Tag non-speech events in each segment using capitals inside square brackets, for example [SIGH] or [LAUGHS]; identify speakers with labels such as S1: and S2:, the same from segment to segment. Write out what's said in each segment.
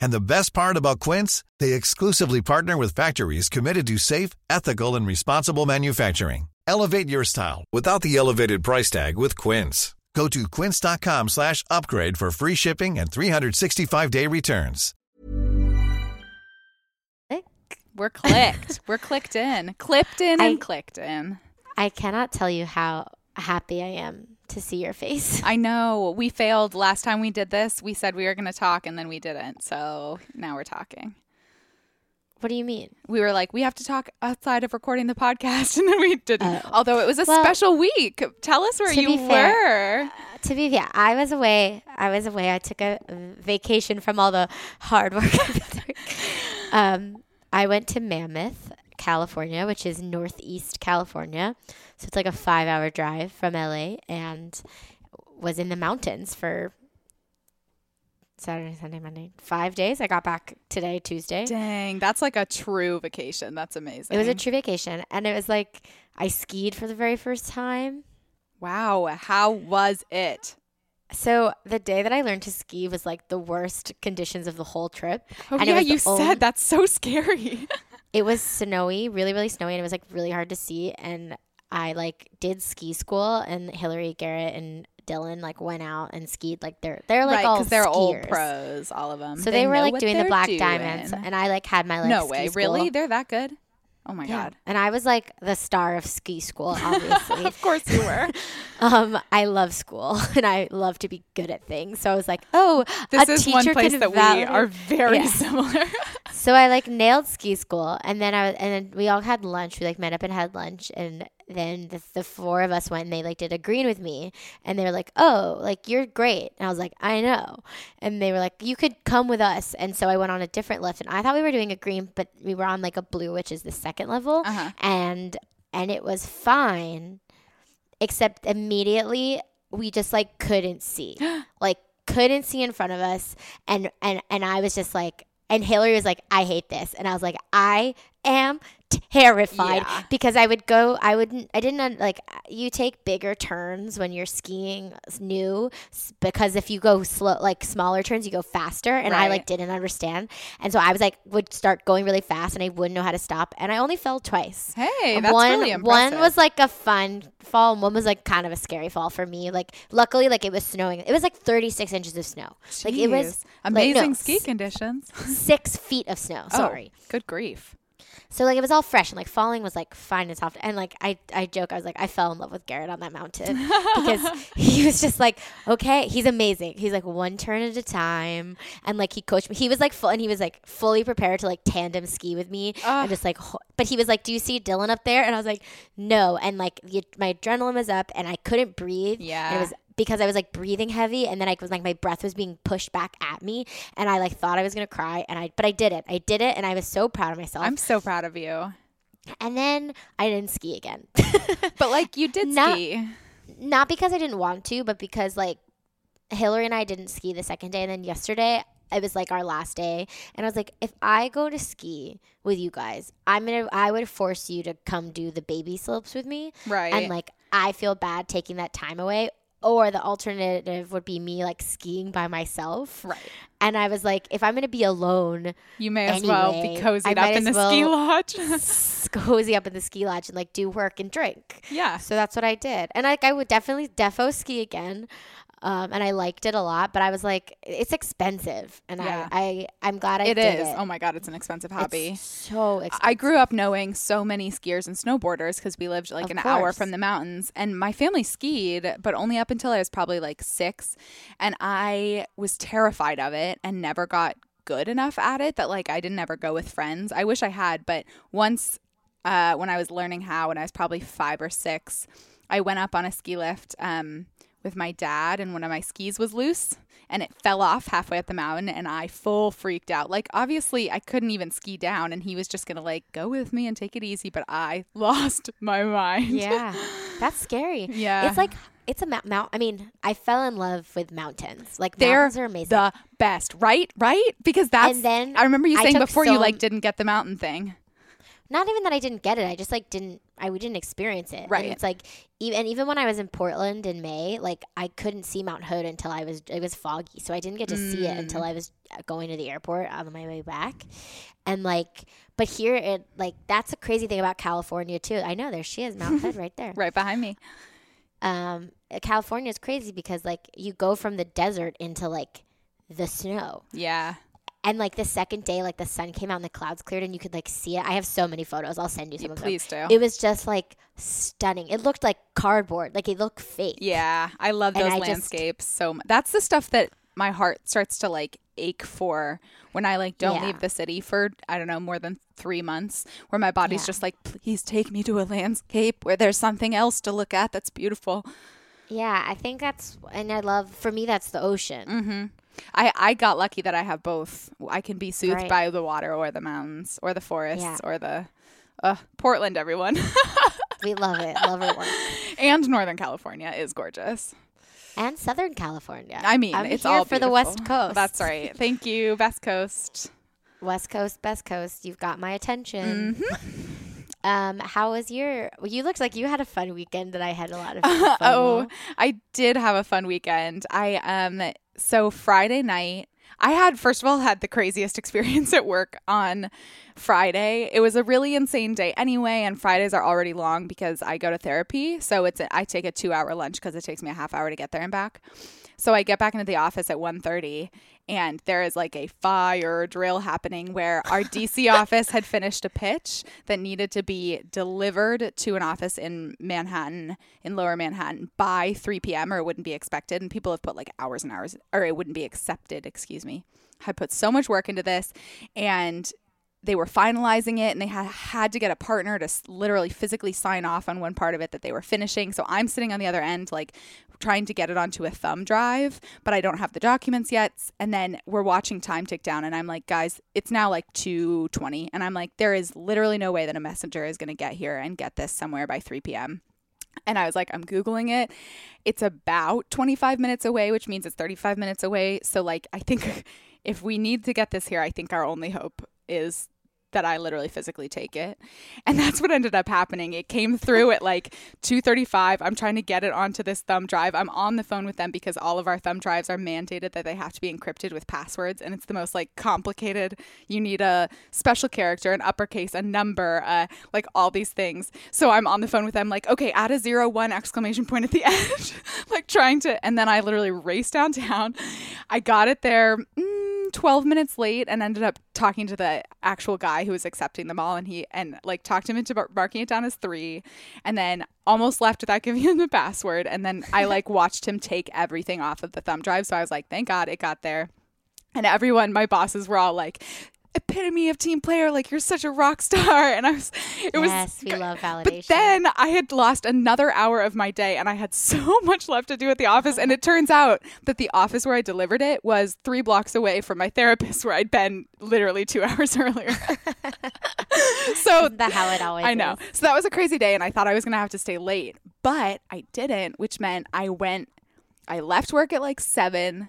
S1: And the best part about Quince, they exclusively partner with factories committed to safe, ethical, and responsible manufacturing. Elevate your style without the elevated price tag with Quince. Go to quince.com slash upgrade for free shipping and 365-day returns.
S2: We're clicked. [LAUGHS] We're clicked in. Clipped in and
S3: I-
S2: clicked in.
S3: I cannot tell you how happy I am to see your face.
S2: I know. We failed last time we did this. We said we were going to talk and then we didn't. So now we're talking.
S3: What do you mean?
S2: We were like, we have to talk outside of recording the podcast. [LAUGHS] And then we didn't.
S3: Oh.
S2: Although it was a
S3: Well,
S2: special week. Tell us where you
S3: fair-
S2: were.
S3: To be fair, I was away. I was away. I took a vacation from all the hard work. I've been doing. um, I went to Mammoth, California, which is northeast California. So it's like a five hour drive from LA and was in the mountains for Saturday, Sunday, Monday, five days. I got back today, Tuesday.
S2: Dang. That's like a true vacation. That's amazing.
S3: It was a true vacation. And it was like I skied for the very first time.
S2: wow. How was it?
S3: So the day that I learned to ski was like the worst conditions of the whole trip.
S2: Oh,
S3: And
S2: yeah. You
S3: only-
S2: said that's so scary. [LAUGHS]
S3: It was snowy, really, really snowy, and it was like really hard to see. And I like did ski school, and Hillary Garrett and Dylan like went out and skied. Like they're they're like
S2: right.
S3: all
S2: Because they're old pros, all of them.
S3: So they, were like doing the black
S2: doing.
S3: diamonds, and I like had my like
S2: no
S3: ski
S2: way.
S3: school.
S2: Really? They're that good? Oh my
S3: Yeah.
S2: God.
S3: And I was like the star of ski school, [LAUGHS] obviously.
S2: Of course you were. [LAUGHS]
S3: um, I love school [LAUGHS] and I love to be good at things. So I was like, oh,
S2: This
S3: a
S2: is one place that we are very
S3: Yeah.
S2: similar.
S3: So I like nailed ski school, and then I was, and then we all had lunch. We like met up and had lunch, and then the, the four of us went and they like did a green with me, and they were like, "Oh, like you're great," and I was like, "I know," and they were like, "You could come with us," and so I went on a different lift, and I thought we were doing a green, but we were on like a blue, which is the second level,
S2: Uh-huh.
S3: and and it was fine, except immediately we just like couldn't see, [GASPS] like couldn't see in front of us, and and and I was just like. And Hillary was like, I hate this. And I was like, I am terrified
S2: Yeah.
S3: because I would go, I wouldn't, I didn't like, you take bigger turns when you're skiing new because if you go slow, like smaller turns, you go faster. And I like didn't understand. And so I was like, would start going really fast and I wouldn't know how to stop. And I only fell twice.
S2: Hey, that's
S3: one,
S2: really impressive.
S3: One was like a fun fall, and one was like kind of a scary fall for me. Like, luckily, like it was snowing. It was like 36 inches of snow. Like it was
S2: Jeez.
S3: like, no,
S2: amazing ski conditions.
S3: six feet of snow. Oh, sorry.
S2: Oh, good grief.
S3: So like it was all fresh and like falling was like fine and soft. And like I I joke I was like I fell in love with Garrett on that mountain [LAUGHS] because he was just like okay he's amazing. He's like one turn at a time and like he coached me. He was like full and he was like fully prepared to like tandem ski with me and just like ho- but he was like do you see Dylan up there and I was like no and like the, my adrenaline was up and I couldn't breathe. And
S2: Yeah.
S3: it was because I was like breathing heavy and then I was like my breath was being pushed back at me and I like thought I was gonna cry and I but I did it. I did it and I was so proud of myself.
S2: I'm so proud of you.
S3: And then I didn't ski again. [LAUGHS]
S2: But like you did
S3: Not-
S2: ski.
S3: Not because I didn't want to, but because like Hillary and I didn't ski the second day. And then yesterday, it was like our last day. And I was like, if I go to ski with you guys, I'm to, I would force you to come do the baby slopes with me.
S2: Right.
S3: And like, I feel bad taking that time away. Or the alternative would be me like skiing by myself.
S2: Right.
S3: And I was like, if I'm going to be alone,
S2: You may as well be cozied
S3: I
S2: up in the
S3: as
S2: ski
S3: well-
S2: lodge. [LAUGHS]
S3: cozy up in the ski lodge and like do work and drink.
S2: yeah.
S3: So that's what I did. And like I would definitely defo ski again. Um, and I liked it a lot, but I was like, it's expensive, and
S2: Yeah.
S3: I, I I'm glad I
S2: It
S3: did
S2: is.
S3: it.
S2: Oh my god, it's an expensive hobby.
S3: It's so expensive.
S2: I grew up knowing so many skiers and snowboarders because we lived like
S3: Of
S2: an hour from the mountains. And my family skied, but only up until I was probably like six. And I was terrified of it and never got good enough at it that like I didn't ever go with friends. I wish I had, but once uh, when I was learning how, when I was probably five or six, I went up on a ski lift um, with my dad, and one of my skis was loose and it fell off halfway up the mountain and I full freaked out. Like obviously I couldn't even ski down and he was just going to like go with me and take it easy, but I [LAUGHS] lost my mind.
S3: Yeah. That's scary.
S2: Yeah.
S3: It's like it's a mount. Mount. I mean, I fell in love with mountains. Like
S2: They're
S3: mountains are amazing.
S2: the best, right? Right? Because that's
S3: And then
S2: I remember you saying before you like didn't get the mountain thing.
S3: Not even that I didn't get it. I just like didn't. I we didn't experience it. And
S2: Right.
S3: it's like even even when I was in Portland in May, like I couldn't see Mount Hood until I was it was foggy, so I didn't get to see it until
S2: Mm.
S3: I was uh, going to the airport on my way back. And like, but here it like that's a crazy thing about California too. I know there she is, Mount Hood right there. [LAUGHS]
S2: Right behind me.
S3: um California is crazy because like you go from the desert into like the snow.
S2: Yeah.
S3: And like the second day like the sun came out and the clouds cleared and you could like see it. I have so many photos. I'll send you some of them.
S2: Please do.
S3: It was just like stunning. It looked like cardboard. Like it looked fake.
S2: Yeah, I love those
S3: I just-
S2: landscapes so much. That's the stuff that my heart starts to like ache for when I like don't
S3: Yeah.
S2: leave the city for I don't know more than 3 months where my body's
S3: Yeah.
S2: just like please take me to a landscape where there's something else to look at that's beautiful.
S3: Yeah, I think that's and I love for me that's the ocean.
S2: Mm-hmm. I I got lucky that I have both. I can be soothed
S3: Right.
S2: by the water or the mountains or the forests
S3: Yeah.
S2: or the uh, Portland everyone. [LAUGHS]
S3: We love it. love it work.
S2: and Northern California is gorgeous.
S3: And Southern California.
S2: I mean,
S3: I'm
S2: it's
S3: here
S2: all
S3: for the West. Coast.
S2: That's right. Thank you, West Coast.
S3: West Coast, best coast. You've got my attention.
S2: Mm-hmm.
S3: Um, how was your? Well, you looked like you had a fun weekend, That I had a lot of. FOMO. [LAUGHS]
S2: oh, I did have a fun weekend. I um so Friday night I had first of all had the craziest [LAUGHS] experience at work on Friday. It was a really insane day anyway, and Fridays are already long because I go to therapy. So it's a, I take a 2-hour lunch because it takes me a half hour to get there and back. So I get back into the office at 1:30 and there is like a fire drill happening where our DC [LAUGHS] office had finished a pitch that needed to be delivered to an office in Manhattan in lower Manhattan by 3 p.m. or it wouldn't be expected and people have put like hours and hours or it wouldn't be accepted, excuse me. Had put so much work into this and they were finalizing it and they had, had to get a partner to s- literally physically sign off on one part of it that they were finishing. So I'm sitting on the other end, like trying to get it onto a thumb drive, but I don't have the documents yet. And then we're watching time tick down and I'm like, guys, it's now like 2:20 and I'm like there is literally no way that a messenger is going to get here and get this somewhere by 3 p.m. And I was like, I'm Googling it. It's about 25 minutes away, which means it's 35 minutes away. So, like, I think [LAUGHS] if we need to get this here, I think our only hope is that I literally physically take it. And that's what ended up happening. It came through at like 2:35. I'm trying to get it onto this thumb drive. I'm on the phone with them because all of our thumb drives are mandated that they have to be encrypted with passwords and it's the most like complicated. You need a special character, an uppercase, a number, uh, like all these things. So I'm on the phone with them like, "Okay, add a zero one exclamation point at the [LAUGHS] end." like trying to and then I literally raced downtown. I got it there mm, 12 minutes late and ended up talking to the actual guy who was accepting them all and he and like talked him into mar- marking it down as 3 and then almost left without [LAUGHS] giving him the password and then I like [LAUGHS] watched him take everything off of the thumb drive so I was like thank god it got there. And everyone my bosses were all like epitome of team player like you're such a rock star [LAUGHS] and I was it was
S3: yes, we love validation.
S2: but then I had lost another hour of my day and I had [LAUGHS] so much left to do at the office. And it turns out that the office where I delivered it was three blocks away from my therapist where I'd been literally two [LAUGHS] hours earlier. so
S3: Isn't how it always
S2: I know.
S3: is?
S2: So that was a crazy day and I thought I was going to have to stay late, but I didn't, which meant I went, I left work at like seven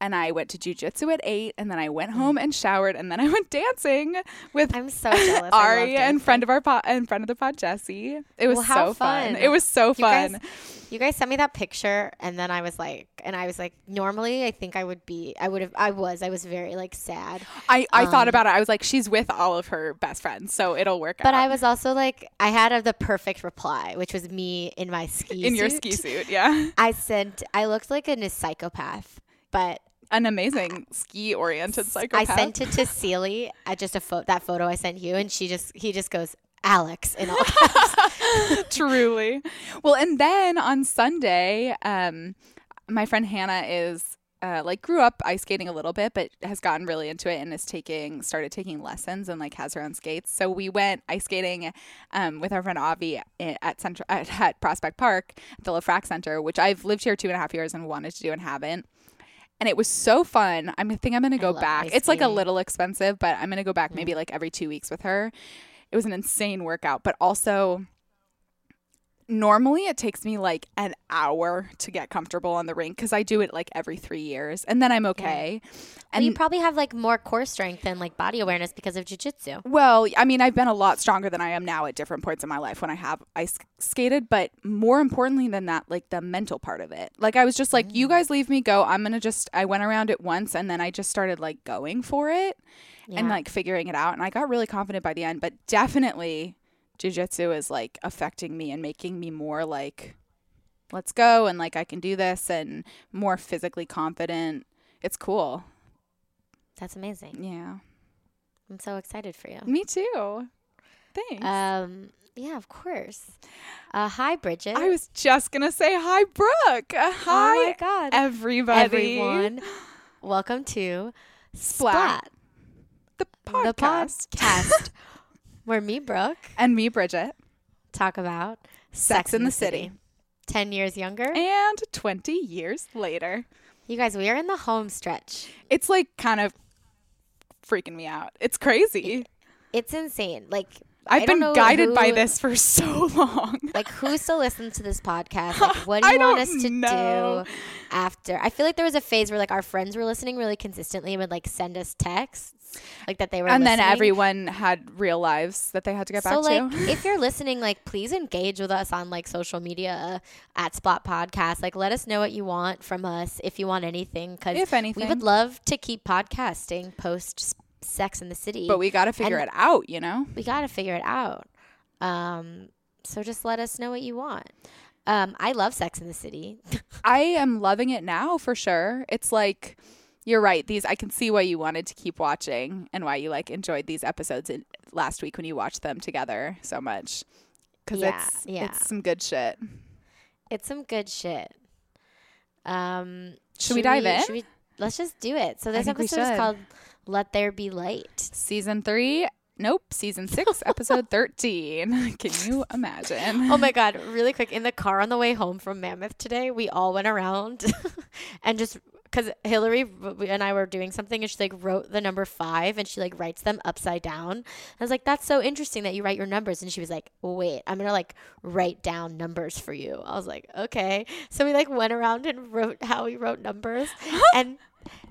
S2: and I went to jujitsu at eight and then I went home and showered and then I went dancing with
S3: I'm so jealous. I
S2: Ari
S3: love
S2: and friend of our pod, and friend of the pod Jesse. It was
S3: Well,
S2: so fun.
S3: fun.
S2: It was so
S3: You
S2: fun.
S3: guys, you guys sent me that picture, and then I was like, and I was like, normally I think I would be, I would have, I was, I was very like sad,
S2: I, I thought
S3: um,
S2: about it. I was like, she's with all of her best friends, so it'll work out.
S3: but
S2: out.
S3: I was also like, I had a, the perfect reply, which was me in my ski
S2: in your ski suit, yeah.
S3: I sent, I looked like a psychopath, but
S2: An amazing ski oriented psychopath.
S3: I sent it to [LAUGHS] Celie, uh, just a photo, that photo I sent you, and she just, he just goes, Alex, in all [LAUGHS] caps. [LAUGHS]
S2: Truly. Well, and then on Sunday, um, my friend Hannah is uh, like grew up ice skating a little bit, but has gotten really into it and is taking started taking lessons and like has her own skates. So we went ice skating um, with our friend Avi at Central at, at Prospect Park, at the LeFrak Center, which I've lived here two and a half years and wanted to do and haven't. And it was so fun. I think I'm gonna go back. It's like a little expensive, but I'm gonna go back maybe like every two weeks with her. It was an insane workout, but also normally it takes me like an hour to get comfortable on the rink because I do it like every three years and then I'm okay.
S3: And
S2: And
S3: you probably have like more core strength and like body awareness because of jujitsu.
S2: well, I mean, I've been a lot stronger than I am now at different points in my life when I have ice skated, but more importantly than that, like the mental part of it. Like I was just like, you mm. guys leave me go. I'm going to just I went around it once and then I just started like going for it and like figuring it out and I got really confident by the end, but definitely jujitsu is like affecting me and making me more like let's go and like I can do this and more physically confident. It's cool.
S3: That's amazing.
S2: Yeah.
S3: I'm so excited for you.
S2: Me too. Thanks.
S3: Um, yeah, of course. Uh, hi, Bridget.
S2: I was just gonna say hi, Brooke. Uh, hi,
S3: oh my God,
S2: everybody.
S3: everyone. Welcome to
S2: Splat,
S3: Splat,
S2: the podcast,
S3: the podcast, where me, Brooke,
S2: and me, Bridget,
S3: talk about
S2: Sex in the City.
S3: Ten years younger.
S2: and twenty years later.
S3: You guys, we are in the home stretch.
S2: It's like kind of freaking me out. It's crazy.
S3: It's insane. Like I
S2: I've
S3: don't
S2: been
S3: know
S2: guided by this for [LAUGHS] so long.
S3: Like who [LAUGHS] still listens to this podcast? Like [LAUGHS] what do
S2: I
S3: you want
S2: don't
S3: us to
S2: know.
S3: do after? I feel like there was a phase where like our friends were listening really consistently and would like send us texts like that they were
S2: and then everyone had real lives that they had to get back
S3: so like
S2: to.
S3: if you're listening like please engage with us on like social media at spot podcast. Like let us know what you want from us if you want anything because
S2: If anything, we
S3: would love to keep podcasting post sex in the city.
S2: But we got to figure
S3: and-
S2: it out, you know.
S3: we got to figure it out. Um so just let us know what you want. Um i love sex in the city. [LAUGHS]
S2: I am loving it now for sure. It's like you're right. These I can see why you wanted to keep watching and why you like enjoyed these episodes in, last week when you watched them together so much. Cuz
S3: Yeah,
S2: it's
S3: yeah.
S2: it's some good shit.
S3: it's some good shit um
S2: Should we dive in?
S3: should we, let's just do it so this episode is called let there be light
S2: Season 3, nope, season 6, [LAUGHS] episode 13. [LAUGHS] Can you imagine?
S3: Oh my god, really quick in the car on the way home from Mammoth today, we all went around [LAUGHS] and just cuz Hillary and I were doing something and she like wrote the number 5 and she like writes them upside down. I was like that's so interesting that you write your numbers and she was like, "Wait, I'm going to like write down numbers for you." I was like, "Okay." So we like went around and wrote how we wrote numbers [LAUGHS] and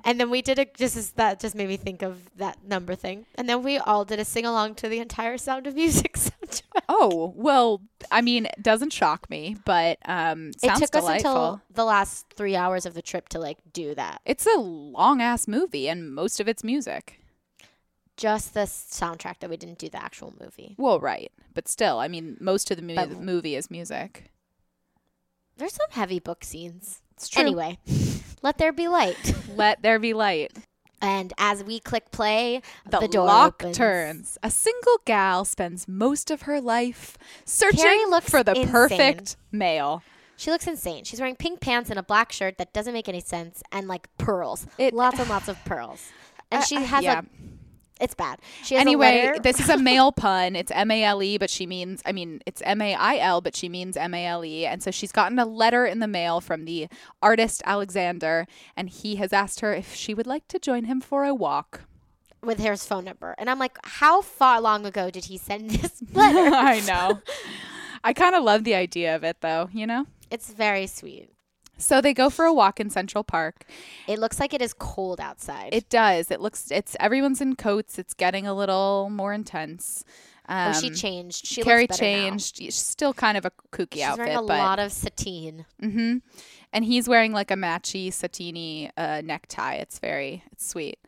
S3: and then we did a just as that just made me think of that number thing. And then we all did a sing along to the entire Sound of Music [LAUGHS] soundtrack.
S2: Oh, well, I mean, it doesn't shock me, but um sounds
S3: it took
S2: delightful.
S3: us until the last three hours of the trip to like do that.
S2: it's a long ass movie and most of it's music.
S3: Just the soundtrack that we didn't do the actual movie.
S2: Well, right. But still, I mean, most of the mu-
S3: But-
S2: movie is music.
S3: There's some heavy book scenes.
S2: It's true.
S3: Anyway, [LAUGHS] let there be light.
S2: Let there be light.
S3: And as we click play,
S2: The,
S3: the, door
S2: lock
S3: opens.
S2: turns. A single gal spends most of her life searching for the
S3: insane.
S2: perfect male.
S3: She looks insane. She's wearing pink pants and a black shirt that doesn't make any sense, and like pearls,
S2: It-
S3: lots and lots of pearls. And [SIGHS]
S2: Uh,
S3: she has
S2: yeah.
S3: like, it's bad.
S2: Anyway, this is a [LAUGHS] male pun. It's M A L E, but she means, I mean, it's M A I L, but she means M A L E. And so she's gotten a letter in the mail from the artist Alexander, and he has asked her if she would like to join him for a walk.
S3: with his phone number, and I'm like, how far long ago did he send [LAUGHS] this letter? [LAUGHS]
S2: I know. I kind of love the idea of it, though, you know?
S3: It's very sweet.
S2: So they go for a walk in Central Park.
S3: It looks like it is cold outside.
S2: It does. It looks, it's everyone's in coats. It's getting a little more intense. Um,
S3: oh, she changed. She
S2: Carrie
S3: looks better now.
S2: changed. She's still kind of a kooky
S3: She's
S2: outfit,
S3: wearing a
S2: but
S3: lot of sateen.
S2: hmm and he's wearing like a matchy satiny uh, necktie. It's very, it's sweet.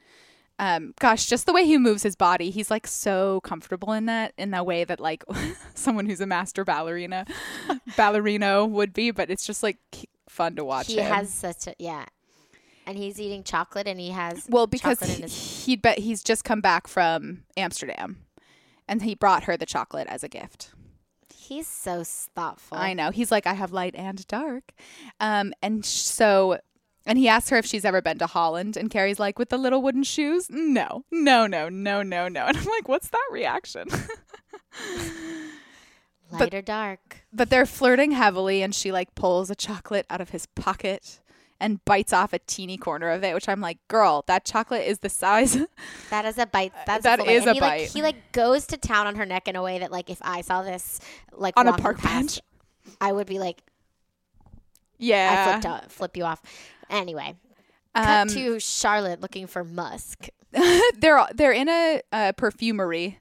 S2: Um, gosh, just the way he moves his body, he's like so comfortable in that, in that way that like [LAUGHS] someone who's a master ballerina, ballerino would be. But it's just like fun to watch
S3: He
S2: him.
S3: has such a yeah, and he's eating chocolate, and he has
S2: well because he,
S3: his.
S2: he'd bet he's just come back from Amsterdam, and he brought her the chocolate as a gift.
S3: He's so thoughtful.
S2: I know. He's like, I have light and dark. Um, and so And he asks her if she's ever been to Holland. And Carrie's like, with the little wooden shoes? No, no, no, no, no, no. [LAUGHS] And I'm like, what's that reaction? [LAUGHS]
S3: Light or dark?
S2: but they're flirting heavily. And she like pulls a chocolate out of his pocket and bites off a teeny corner of it, which I'm like, girl, that chocolate is the size. [LAUGHS]
S3: That is a bite. That's
S2: that
S3: a, full bite. And
S2: a
S3: he,
S2: bite.
S3: Like, he like goes to town on her neck in a way that like if I saw this like
S2: On a park
S3: past,
S2: bench?
S3: I would be like,
S2: yeah, I
S3: flipped out, flip you off. Anyway,
S2: Um,
S3: cut to Charlotte looking for musk. [LAUGHS]
S2: they're they're in a, a perfumery,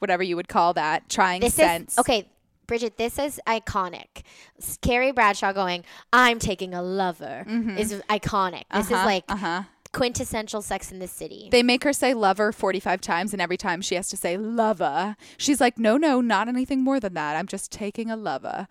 S2: whatever you would call that, trying
S3: This
S2: scents.
S3: is okay, Bridget. This is iconic. Carrie Bradshaw going, "I'm taking a lover" is iconic. This is like
S2: uh huh.
S3: quintessential Sex in the City.
S2: They make her say lover 45 times, and every time she has to say lover, she's like, no, no, not anything more than that. I'm just taking a lover.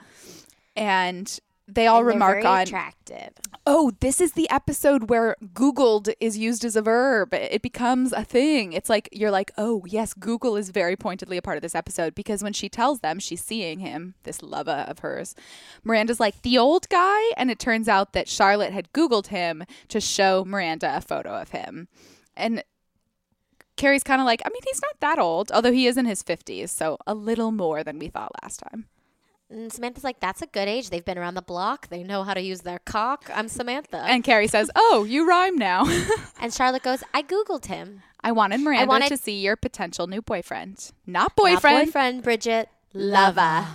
S2: And they all
S3: And
S2: remark
S3: very
S2: on,
S3: attractive.
S2: oh, this is the episode where Googled is used as a verb. It becomes a thing. It's like, you're like, oh, yes, Google is very pointedly a part of this episode because when she tells them she's seeing him, this lover of hers, Miranda's like, the old guy. And it turns out that Charlotte had Googled him to show Miranda a photo of him. And Carrie's kind of like, I mean, he's not that old, although he is in his 50s, so a little more than we thought last time.
S3: And Samantha's like, "That's a good age. They've been around the block. They know how to use their cock." I'm Samantha.
S2: And Carrie says, Oh, you rhyme now. [LAUGHS]
S3: And Charlotte goes, "I googled him.
S2: I wanted Miranda
S3: wanted-
S2: to see your potential new boyfriend. Not
S3: Not
S2: boyfriend.
S3: boyfriend, Bridget, lover."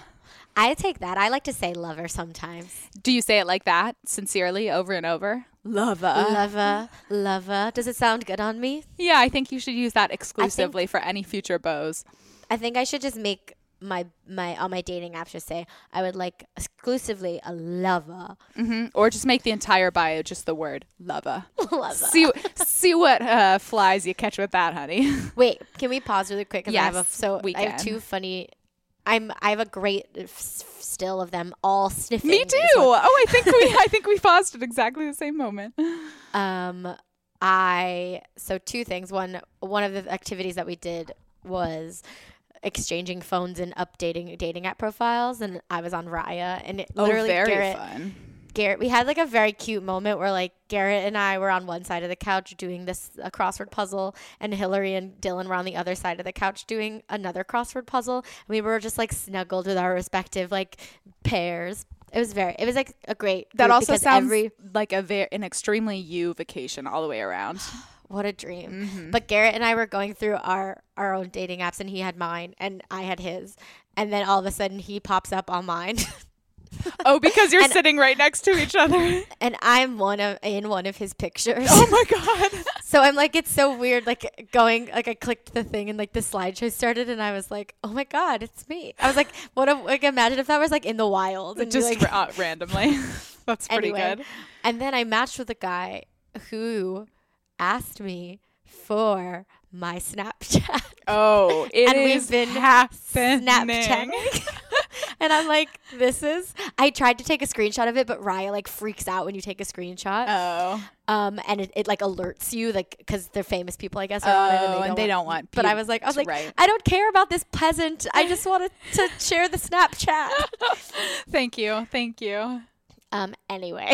S3: I take that. I like to say lover sometimes.
S2: Do you say it like that, sincerely, over and over? Lover.
S3: lover, lover. Does it sound good on me?
S2: yeah, I think you should use that exclusively for any future bows.
S3: I think I should just make my my on my dating apps just say I would like exclusively a lover.
S2: mm-hmm. Or just make the entire bio just the word lover.
S3: lover.
S2: see, see what uh, flies you catch with that, honey. [LAUGHS]
S3: Wait, can we pause really quick? 'Cause I have a, so
S2: we
S3: I have two funny. I'm I have a great f- still of them all [LAUGHS] sniffing.
S2: Me too. Oh, I think we, I [LAUGHS] think we paused at exactly the same moment.
S3: Um, I so two things. One one of the activities that we did was exchanging phones and updating dating app profiles, and I was on Raya, and it oh, literally
S2: oh, very
S3: Garrett
S2: fun.
S3: Garrett, we had like a very cute moment where like Garrett and I were on one side of the couch doing this a crossword puzzle, and Hillary and Dylan were on the other side of the couch doing another crossword puzzle. And we were just like snuggled with our respective like pairs. It was very, it was like a great.
S2: That also sounds
S3: every
S2: like a very an extremely you vacation all the way around. [SIGHS]
S3: what a dream.
S2: Mm-hmm.
S3: But Garrett and I were going through our our own dating apps, and he had mine, and I had his, and then all of a sudden he pops up on mine. [LAUGHS]
S2: Oh, because you're
S3: And-
S2: sitting right next to each other. [LAUGHS]
S3: and I'm one of in one of his pictures.
S2: Oh my god. [LAUGHS]
S3: So I'm like, it's so weird, like going, like I clicked the thing and like the slideshow started, and I was like, oh my god, it's me. I was like, what? If, like, imagine if that was like in the wild, and
S2: Just
S3: like,
S2: ra- randomly. That's pretty
S3: anyway.
S2: good.
S3: And then I matched with a guy who asked me for my Snapchat,
S2: Oh, [LAUGHS] it
S3: and
S2: is
S3: we've been
S2: happening.
S3: Snapchatting. [LAUGHS] and I'm like, this is. I tried to take a screenshot of it, but Raya like freaks out when you take a screenshot.
S2: Oh,
S3: um, and it, it like alerts you, like because they're famous people, I guess, are on it,
S2: Oh, and they don't want
S3: But I was like, I was like,
S2: write.
S3: I don't care about this peasant. I just wanted to [LAUGHS] share the Snapchat.
S2: thank you, thank you.
S3: um, anyway,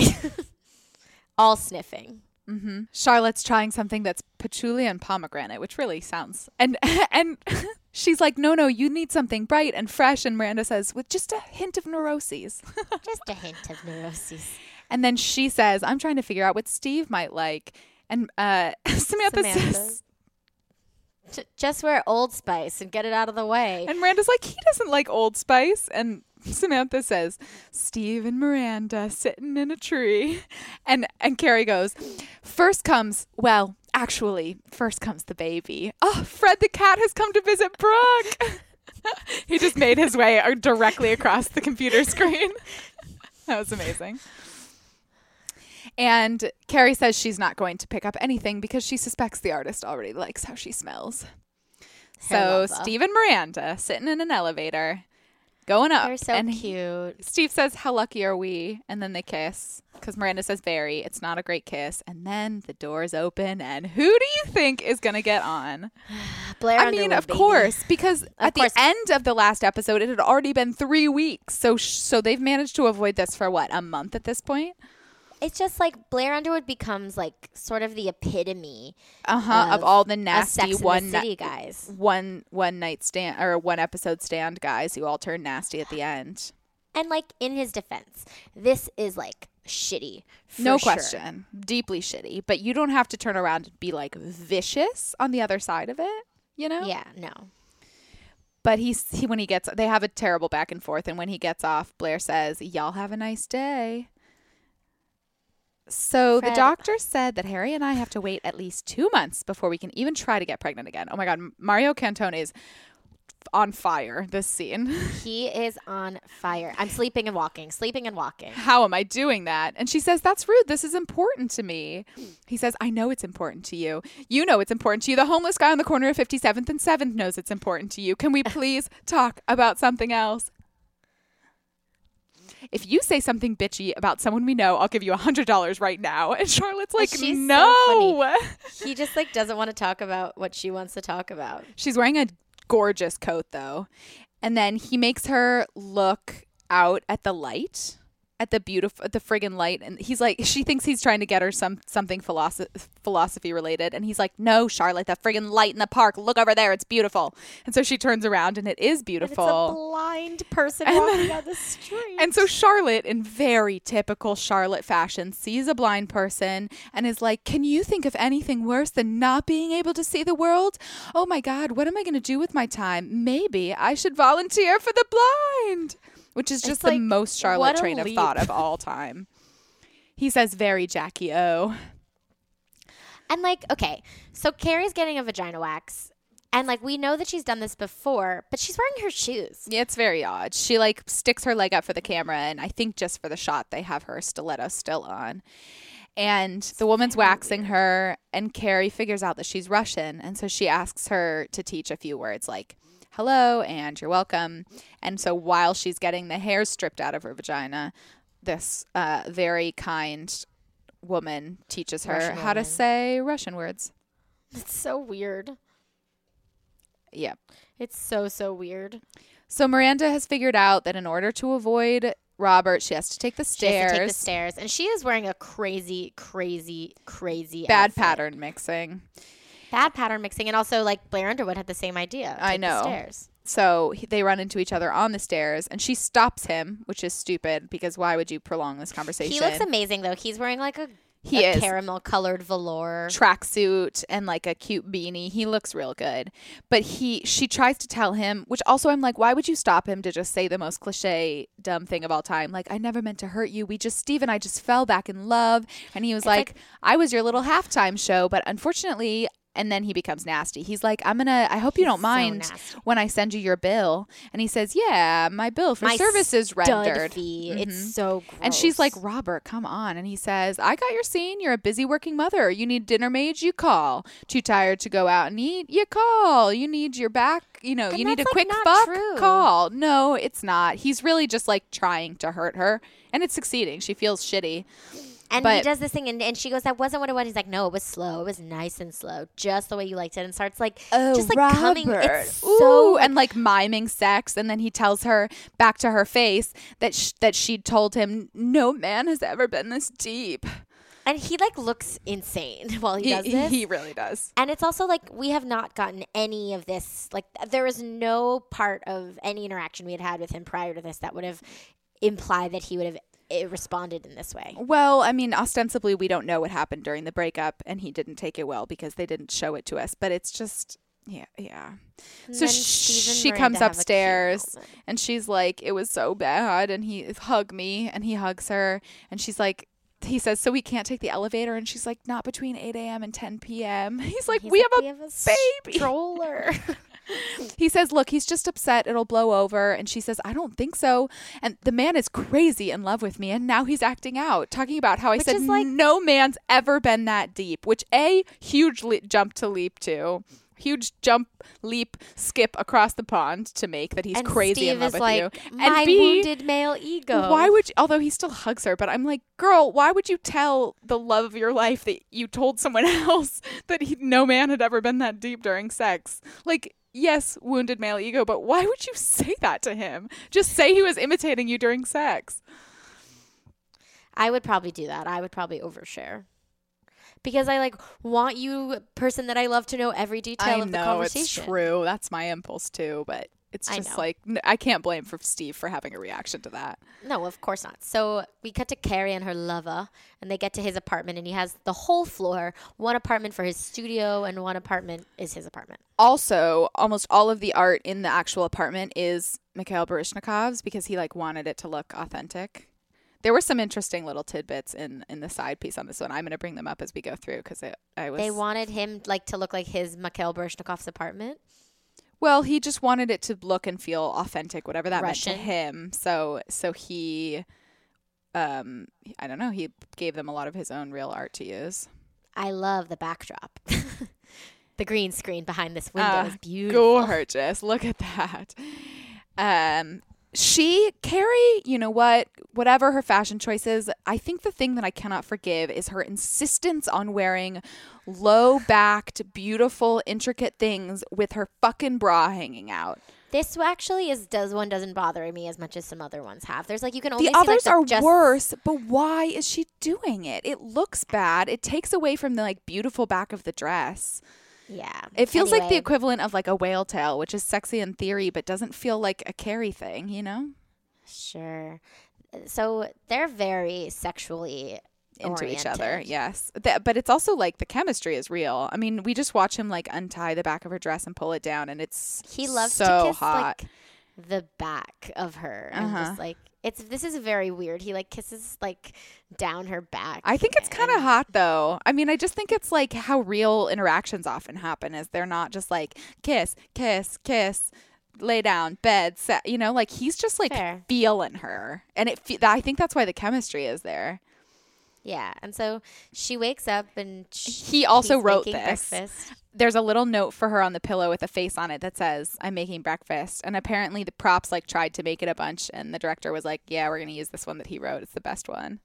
S3: all sniffing.
S2: Hmm Charlotte's trying something that's patchouli and pomegranate, which really sounds and [LAUGHS] and [LAUGHS] she's like, no, no, you need something bright and fresh. And Miranda says, with just a hint of neuroses. [LAUGHS]
S3: Just a hint of neuroses.
S2: and then she says, I'm trying to figure out what Steve might like. And uh, Samantha,
S3: Samantha.
S2: says,
S3: Just wear Old Spice and get it out of the way.
S2: and Miranda's like, he doesn't like Old Spice. And [LAUGHS] Samantha says, Steve and Miranda sitting in a tree. [LAUGHS] And and Carrie goes, first comes, well, actually, first comes the baby. Oh, Fred the cat has come to visit Brooke. [LAUGHS] he just made his way uh, directly across the computer screen. that was amazing. And Carrie says she's not going to pick up anything because she suspects the artist already likes how she smells. So
S3: Hair lover.
S2: Steve and Miranda sitting in an elevator, going up.
S3: They're so
S2: and he-
S3: cute.
S2: Steve says, "How lucky are we?" And then they kiss because Miranda says, "Very." It's not a great kiss. And then the doors open, and who do you think is gonna get on? [SIGHS]
S3: Blair
S2: I mean, of
S3: baby.
S2: course, because at
S3: course.
S2: the end of the last episode, it had already been three weeks. So, sh- so they've managed to avoid this for what a month at this point.
S3: It's just like Blair Underwood becomes like sort of the epitome
S2: Uh huh. Of,
S3: Of
S2: all the nasty one
S3: the
S2: ni-
S3: guys.
S2: one one night stand or one episode stand guys who all turn nasty at the end.
S3: And like in his defense, this is like shitty.
S2: no
S3: sure.
S2: question. Deeply shitty. But you don't have to turn around and be like vicious on the other side of it, you know?
S3: Yeah, no.
S2: But he's he when he gets they have a terrible back and forth and when he gets off, Blair says, Y'all have a nice day. So the doctor said that Harry and I have to wait at least two months before we can even try to get pregnant again. Oh my god, Mario Cantone is on fire this scene. [LAUGHS]
S3: He is on fire. I'm sleeping and walking, sleeping and walking.
S2: How am I doing that? And she says, That's rude. This is important to me. He says, I know it's important to you. You know it's important to you. The homeless guy on the corner of 57th and 7th knows it's important to you. Can we [LAUGHS] please talk about something else? If you say something bitchy about someone we know, I'll give you a $100 right now. And Charlotte's like,
S3: She's so
S2: No. [LAUGHS]
S3: He just like doesn't want to talk about what she wants to talk about.
S2: She's wearing a gorgeous coat though. And then he makes her look out at the light, at the beautiful, at the friggin' light. And he's like, she thinks he's trying to get her some something philosophy philosophy related. And he's like, no, Charlotte, that friggin' light in the park. Look over there. It's beautiful. And so she turns around and it is
S3: And it's a
S2: beautiful.
S3: blind person
S2: And
S3: walking
S2: then-
S3: down the street.
S2: And so Charlotte, in very typical Charlotte fashion, sees a blind person and is like, Can you think of anything worse than not being able to see the world? Oh my God, what am I going to do with my time? Maybe I should volunteer for the blind. Which is just the most Charlotte train of thought of all time. He says, Very Jackie O.
S3: And like, okay, so Carrie's getting a vagina wax. And like we know that she's done this before, but she's wearing her shoes.
S2: Yeah, it's very odd. She like sticks her leg up for the camera, and I think just for the shot, they have her stiletto still on. And the woman's waxing her, and Carrie figures out that she's Russian, and so she asks her to teach a few words like "hello" and "you're welcome." And so while she's getting the hair stripped out of her vagina, this uh, very kind woman teaches her
S3: Russian
S2: how to say Russian words.
S3: It's so weird.
S2: Yeah.
S3: It's so so weird.
S2: So Miranda has figured out that in order to avoid Robert, she has to take the
S3: She
S2: stairs.
S3: has to take the stairs, and she is wearing a crazy, crazy, crazy
S2: bad
S3: outfit.
S2: pattern mixing.
S3: Bad pattern mixing, and also like Blair Underwood had the same idea.
S2: I know.
S3: stairs.
S2: So he, they run into each other on the stairs, and she stops him, which is stupid because why would you prolong this conversation?
S3: He looks amazing though. He's wearing like a,
S2: He
S3: a
S2: is.
S3: caramel colored velour.
S2: tracksuit and like a cute beanie. He looks real good. But he she tries to tell him, which also I'm like, why would you stop him to just say the most cliche dumb thing of all time? Like, I never meant to hurt you. We just Steve and I just fell back in love. And he was like,
S3: like-
S2: I was your little halftime show, but unfortunately and then he becomes nasty. He's like, I'm gonna I hope you don't
S3: so
S2: mind
S3: nasty.
S2: when I send you your bill. And he says, Yeah, my bill for
S3: My
S2: services rendered. Mhm.
S3: It's so gross.
S2: And she's like, Robert, come on. And he says, I got your scene. You're a busy working mother. You need dinner maids, you call. Too tired to go out and eat, you call. You need your back, you know,
S3: And
S2: you need a
S3: like,
S2: quick fuck,
S3: true.
S2: call. No, it's not. He's really just like trying to hurt her. And it's succeeding. She feels shitty.
S3: And he does this thing, and, and she goes, "That wasn't what it was." He's like, "No, it was slow. It was nice and slow, just the way you liked it." And starts like, oh, just like coming. It's
S2: Ooh,
S3: so
S2: and like miming sex, and then he tells her back to her face that sh- that she told him no man has ever been this deep.
S3: and he like looks insane [LAUGHS] while he,
S2: He,
S3: does this.
S2: he really does.
S3: and it's also like we have not gotten any of this. Like there was no part of any interaction we had had with him prior to this that would have implied that he would have eh, responded in this way.
S2: Well, I mean, ostensibly, we don't know what happened during the breakup, and he didn't take it well because they didn't show it to us. But it's just, yeah, yeah.
S3: And
S2: So sh- she comes
S3: have a cute
S2: upstairs, and she's like, "It was so bad," and he hug me, and he hugs her, and she's like. He says, "So we can't take the elevator," and she's like, "Not between eight a.m. and ten p.m." [LAUGHS] He's like,
S3: He's
S2: "We,
S3: like,
S2: have,
S3: "We
S2: a
S3: have a
S2: baby."
S3: stroller. [LAUGHS]
S2: He says, "Look, he's just upset. It'll blow over." And she says, "I don't think so." And the man is crazy in love with me, and now he's acting out, talking about how I
S3: Which
S2: said
S3: like-
S2: no man's ever been that deep. Which a huge le- jump to leap to, huge jump, leap, skip across the pond to make that he's
S3: and
S2: crazy
S3: Steve
S2: in love
S3: is
S2: with
S3: like,
S2: you.
S3: My
S2: and B,
S3: wounded male ego.
S2: why would you, although he still hugs her, but I'm like, girl, why would you tell the love of your life that you told someone [LAUGHS] else that he, no man had ever been that deep during sex? Like, yes, wounded male ego, but why would you say that to him? Just say he was imitating you during sex.
S3: I would probably do that. I would probably overshare. Because I like want you person that I love to know every detail
S2: I
S3: of the
S2: know it's
S3: conversation.
S2: true. That's my impulse too, but it's just
S3: know.
S2: like I can't blame for Steve for having a reaction to that.
S3: No, of course not. So we cut to Carrie and her lover, and they get to his apartment, and he has the whole floor one apartment for his studio, and one apartment is his apartment.
S2: Also, almost all of the art in the actual apartment is Mikhail Baryshnikov's because he like wanted it to look authentic. There were some interesting little tidbits in in the side piece on this one. I'm going to bring them up as we go through because I was
S3: They wanted him like to look like his Mikhail Baryshnikov's apartment.
S2: Well, he just wanted it to look and feel authentic, whatever that meant to him. So, so he, um, I don't know. He gave them a lot of his own real art to use.
S3: I love the backdrop. [LAUGHS] the green screen behind this window
S2: Ah,
S3: is beautiful.
S2: Gorgeous. Look at that. Um, she, Carrie, you know what? Whatever her fashion choices, I think the thing that I cannot forgive is her insistence on wearing low backed, beautiful, intricate things with her fucking bra hanging out.
S3: This actually is does one doesn't bother me as much as some other ones have. There's like you can only
S2: The
S3: see, like,
S2: others
S3: the
S2: are
S3: just-
S2: worse, but why is she doing it? It looks bad. It takes away from the like beautiful back of the dress.
S3: Yeah,
S2: It feels like the equivalent of like a whale tail, which is sexy in theory, but doesn't feel like a Carrie thing, you know?
S3: Sure. So they're very sexually
S2: Into each other, yes. Th- but it's also like the chemistry is real. I mean, we just watch him like untie the back of her dress and pull it down, and it's
S3: He loves
S2: so
S3: to kiss
S2: hot.
S3: like the back of her and
S2: Uh-huh.
S3: just like it's this is very weird. He like kisses like down her back.
S2: I think it's kind of hot though. I mean, I just think it's like how real interactions often happen is they're not just like kiss, kiss, kiss, lay down, bed, set, you know, like he's just like
S3: Fair.
S2: feeling her. And it fe- I think that's why the chemistry is there.
S3: Yeah, and so she wakes up and sh-
S2: He also wrote this.
S3: breakfast.
S2: There's a little note for her on the pillow with a face on it that says, "I'm making breakfast." And apparently the props like tried to make it a bunch and the director was like, "Yeah, we're going to use this one that he wrote. It's the best one."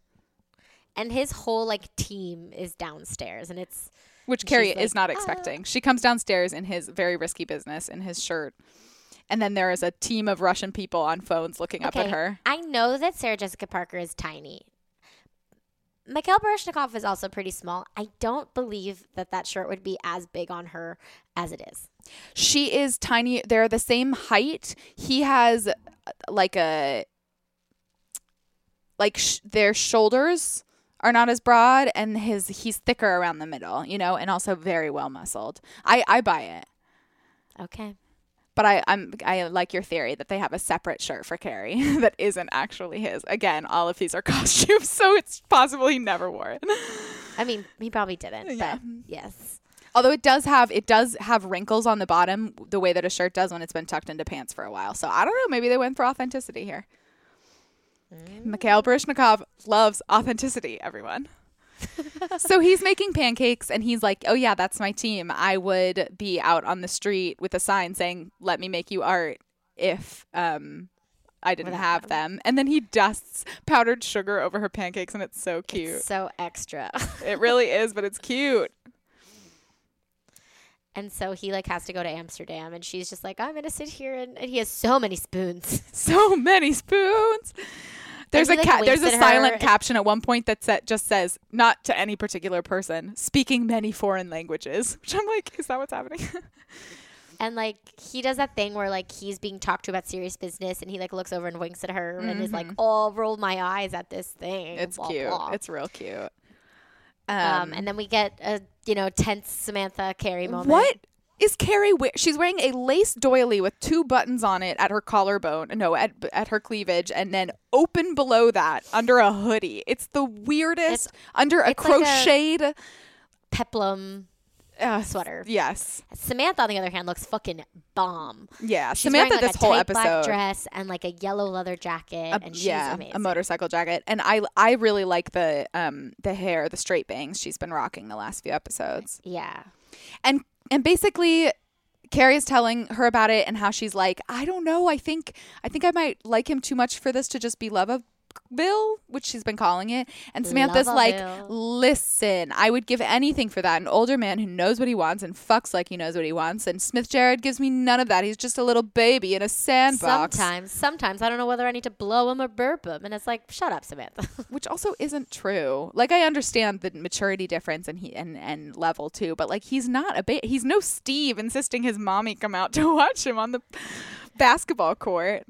S3: and his whole like team is downstairs, and it's
S2: which Carrie
S3: like,
S2: is not
S3: "Ah."
S2: expecting. She comes downstairs in his very risky business in his shirt. And then there is a team of Russian people on phones looking up at her.
S3: I know that Sarah Jessica Parker is tiny. Mikhail Baryshnikov is also pretty small. I don't believe that that shirt would be as big on her as it is.
S2: She is tiny. They're the same height. He has uh, like a like sh- their shoulders are not as broad and his he's thicker around the middle, you know, and also very well muscled. I I buy it.
S3: Okay.
S2: But I, I'm I like your theory that they have a separate shirt for Carrie [LAUGHS] that isn't actually his. Again, all of these are [LAUGHS] costumes, so it's possible he never wore it.
S3: I mean, he probably didn't,
S2: Yeah.
S3: but yes.
S2: Although it does have it does have wrinkles on the bottom the way that a shirt does when it's been tucked into pants for a while. So I don't know, maybe they went for authenticity here. Mm. Mikhail Baryshnikov loves authenticity, everyone. So he's making pancakes and he's like, "Oh yeah, that's my team. I would be out on the street with a sign saying, "Let me make you art." If um I didn't
S3: Without
S2: have them. And then he dusts powdered sugar over her pancakes and it's so cute.
S3: It's so extra.
S2: it really is, but it's cute.
S3: and so he like has to go to Amsterdam and she's just like, I'm gonna sit here and, and he has so many spoons.
S2: so many spoons. There's
S3: he,
S2: a
S3: like,
S2: ca- there's a silent
S3: her.
S2: caption at one point that sa- just says not to any particular person speaking many foreign languages, [LAUGHS] which I'm like, is that what's happening? [LAUGHS]
S3: And like he does that thing where like he's being talked to about serious business and he like looks over and winks at her and is like, Oh, roll my eyes at this thing.
S2: it's
S3: blah,
S2: cute.
S3: blah.
S2: It's real cute.
S3: um, and then we get a you know, tense Samantha carey moment.
S2: what is Carrie? We- she's wearing a lace doily with two buttons on it at her collarbone. No, at at her cleavage, and then open below that under a hoodie. It's the weirdest
S3: It's-
S2: under a
S3: it's like a-
S2: crocheted
S3: Peplum
S2: uh,
S3: sweater.
S2: Yes,
S3: Samantha, on the other hand, looks fucking bomb.
S2: yeah.
S3: She's
S2: Samantha,
S3: wearing, like,
S2: this whole episode,
S3: black dress and like a yellow leather jacket,
S2: a-
S3: and she's
S2: yeah,
S3: amazing.
S2: a motorcycle jacket, and I I really like the um the hair, the straight bangs she's been rocking the last few episodes,
S3: yeah,
S2: and and basically. Carrie is telling her about it and how she's like, I don't know. I think I think I might like him too much for this to just be love of which she's been calling it. And Samantha's like,
S3: Lovaville.
S2: listen, I would give anything for that. An older man who knows what he wants and fucks like he knows what he wants. And Smith Jerrod gives me none of that. He's just a little baby in a sandbox.
S3: Sometimes, sometimes I don't know whether I need to blow him or burp him, and it's like, shut up, Samantha. [LAUGHS]
S2: Which also isn't true. Like I understand the maturity difference and he and, and level too, but like he's not a ba- he's no Steve insisting his mommy come out to [LAUGHS] watch him on the basketball court.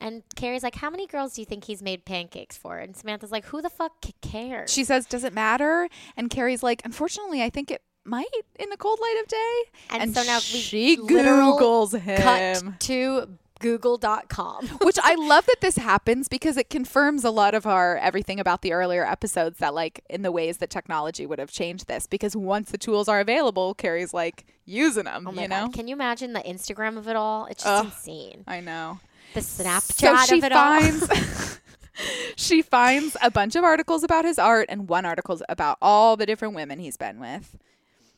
S3: And Carrie's like, how many girls do you think he's made pancakes for? And Samantha's like, who the fuck cares?
S2: She says, "Does it matter?" And Carrie's like, "Unfortunately, I think it might in the cold light of day."
S3: And so now
S2: she googles him,
S3: cut to Google.com. [LAUGHS]
S2: which I love that this happens because it confirms a lot of our everything about the earlier episodes that like in the ways that technology would have changed this. Because once the tools are available, Carrie's like using them.
S3: Oh my
S2: you
S3: god!
S2: know,
S3: Can you imagine the Instagram of it all? It's just
S2: Ugh.
S3: insane.
S2: I know.
S3: The Snapchat
S2: so she
S3: of it all.
S2: finds [LAUGHS] [LAUGHS] she finds a bunch of articles about his art and one article about all the different women he's been with.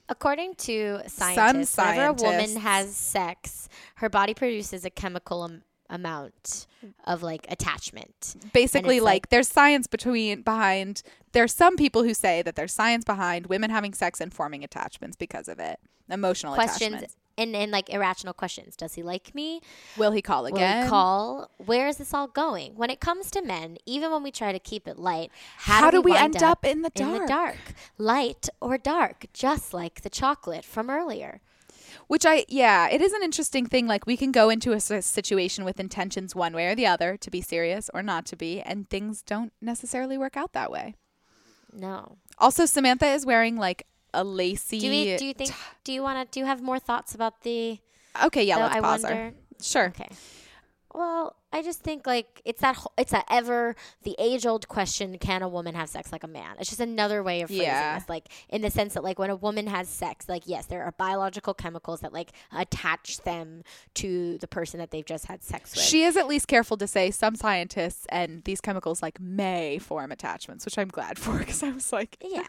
S3: According to scientists, whenever a woman has sex, her body produces a chemical am- amount of like attachment.
S2: Basically, like,
S3: like-
S2: there's science between behind. There's some people who say that there's science behind women having sex and forming attachments because of it, emotional
S3: questions
S2: attachments.
S3: And, and like irrational questions. Does he like me?
S2: Will he call
S3: Will
S2: again?
S3: he call? Where is this all going? When it comes to men, even when we try to keep it light, how,
S2: How do we
S3: wind
S2: end up in the
S3: In the
S2: dark?
S3: dark, light or dark, just like the chocolate from earlier.
S2: Which I, yeah, it is an interesting thing. Like, we can go into a situation with intentions one way or the other to be serious or not to be, and things don't necessarily work out that way.
S3: No.
S2: Also, Samantha is wearing like a lacy.
S3: Do we? Do you think? Do you want to? Do you have more thoughts about the?
S2: Okay, yeah,
S3: though
S2: let's
S3: I
S2: pause her. Sure.
S3: Okay. Well, I just think like it's that whole, it's that ever the age old question: Can a woman have sex like a man? It's just another way of phrasing
S2: Yeah.
S3: this, like in the sense that like when a woman has sex, like yes, there are biological chemicals that like attach them to the person that they've just had sex with.
S2: She is at least careful to say some scientists and these chemicals like may form attachments, which I'm glad for because I was like, [LAUGHS]
S3: yeah.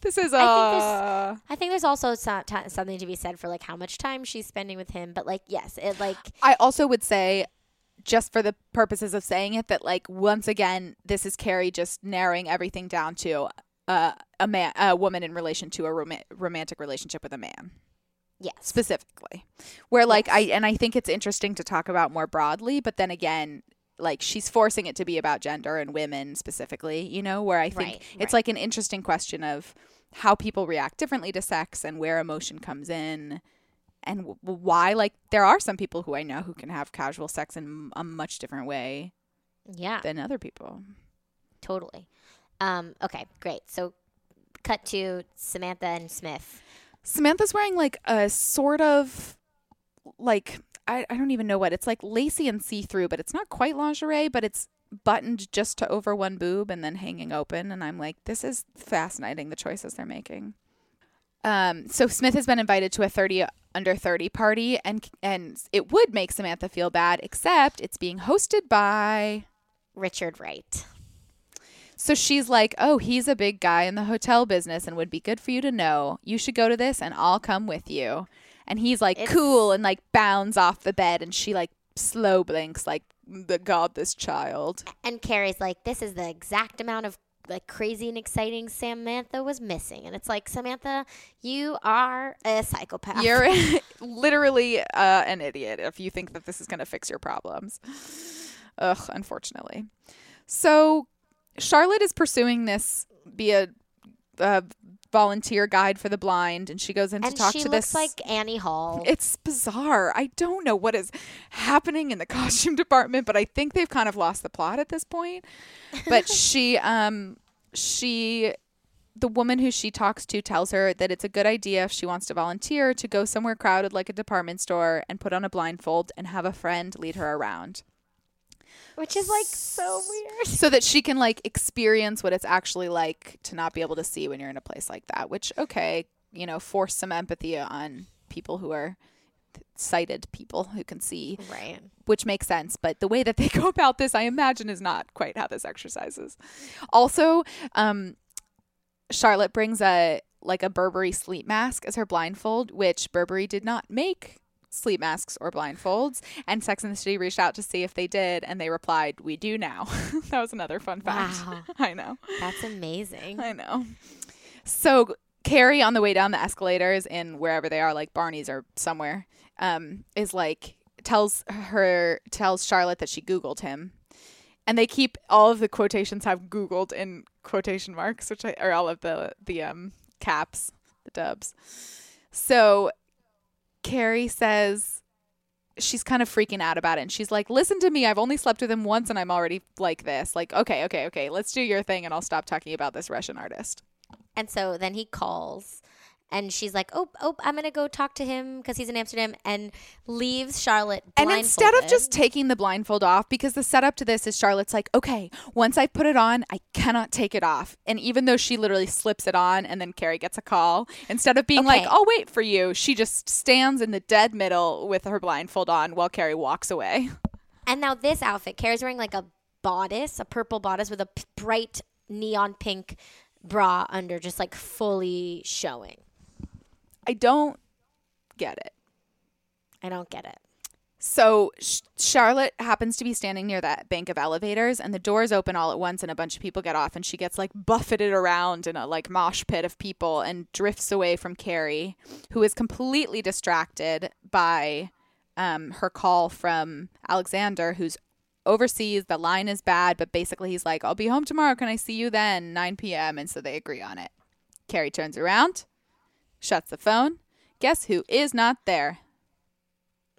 S2: this is
S3: I think
S2: uh
S3: I think there's also so- ti- something to be said for like how much time she's spending with him, but like yes, it like
S2: I also would say, just for the purposes of saying it, that like once again, this is Carrie just narrowing everything down to uh, a man, a woman in relation to a rom- romantic relationship with a man
S3: yes,
S2: specifically. Where like I and I think it's interesting to talk about more broadly, but then again. Like she's forcing it to be about gender and women specifically, you know, where I think
S3: Right,
S2: it's
S3: right.
S2: like an interesting question of how people react differently to sex and where emotion comes in and w- why like there are some people who I know who can have casual sex in a much different way
S3: yeah.
S2: than other people.
S3: Totally. Um, okay, great. So, cut to Samantha and Smith.
S2: Samantha's wearing like a sort of like I, I don't even know what it's like lacy and see through, but it's not quite lingerie, but it's buttoned just to over one boob and then hanging open. And I'm like, this is fascinating the choices they're making. Um, so Smith has been invited to a 30 under 30 party and and it would make Samantha feel bad, except it's being hosted by
S3: Richard Wright.
S2: So she's like, "Oh, he's a big guy in the hotel business and would be good for you to know. You should go to this and I'll come with you." And he's like,
S3: It's-
S2: "Cool," and like bounds off the bed and she like slow blinks like the god this child.
S3: And Carrie's like, this is the exact amount of like crazy and exciting Samantha was missing. And it's like, Samantha, you are a psychopath.
S2: You're [LAUGHS] [LAUGHS] literally uh, an idiot if you think that this is going to fix your problems. Ugh, unfortunately. So Charlotte is pursuing this be a, a volunteer guide for the blind and she goes in to
S3: and
S2: talk
S3: she
S2: to
S3: looks
S2: this
S3: like Annie Hall.
S2: It's bizarre. I don't know what is happening in the [LAUGHS] costume department, but I think they've kind of lost the plot at this point. But [LAUGHS] she um she the woman who she talks to tells her that it's a good idea if she wants to volunteer to go somewhere crowded like a department store and put on a blindfold and have a friend lead her around
S3: which is like so weird.
S2: so that she can like experience what it's actually like to not be able to see when you're in a place like that which okay you know force some empathy on people who are sighted people who can see
S3: Right.
S2: which makes sense but the way that they [LAUGHS] go about this i imagine is not quite how this exercise is also um charlotte brings a like a burberry sleep mask as her blindfold which burberry did not make sleep masks or blindfolds. And Sex and the City reached out to see if they did, and they replied, "We do now." [LAUGHS] that was another fun fact.
S3: Wow. [LAUGHS]
S2: I know.
S3: That's amazing.
S2: I know. So Carrie on the way down the escalators in wherever they are, like Barney's or somewhere, um, is like tells her tells Charlotte that she Googled him. And they keep all of the quotations have Googled in quotation marks, which I or all of the the um caps, the dubs. So Carrie says she's kind of freaking out about it and she's like listen to me i've only slept with him once and i'm already like this. Like okay okay okay let's do your thing and i'll stop talking about this russian artist.
S3: And so then he calls and she's like, oh, oh, I'm going to go talk to him because he's in Amsterdam and leaves Charlotte
S2: and instead of just taking the blindfold off because the setup to this is charlotte's like okay once i put it on i cannot take it off and even though she literally slips it on and then carrie gets a call instead of being like
S3: Okay.
S2: i'll wait for you she just stands in the dead middle with her blindfold on while carrie walks away
S3: And now this outfit, Carrie's wearing like a bodice, a purple bodice with a p- bright neon pink bra under, just like fully showing.
S2: I don't get it
S3: I don't get it.
S2: So Sh- Charlotte happens to be standing near that bank of elevators, and the doors open all at once, and a bunch of people get off, and she gets like buffeted around in a like mosh pit of people, and drifts away from Carrie, who is completely distracted by um, her call from Alexander, who's overseas. The line is bad, but basically he's like, "I'll be home tomorrow. Can I see you then? 9 p.m." And so they agree on it. Carrie turns around, shuts the phone. Guess who is not there?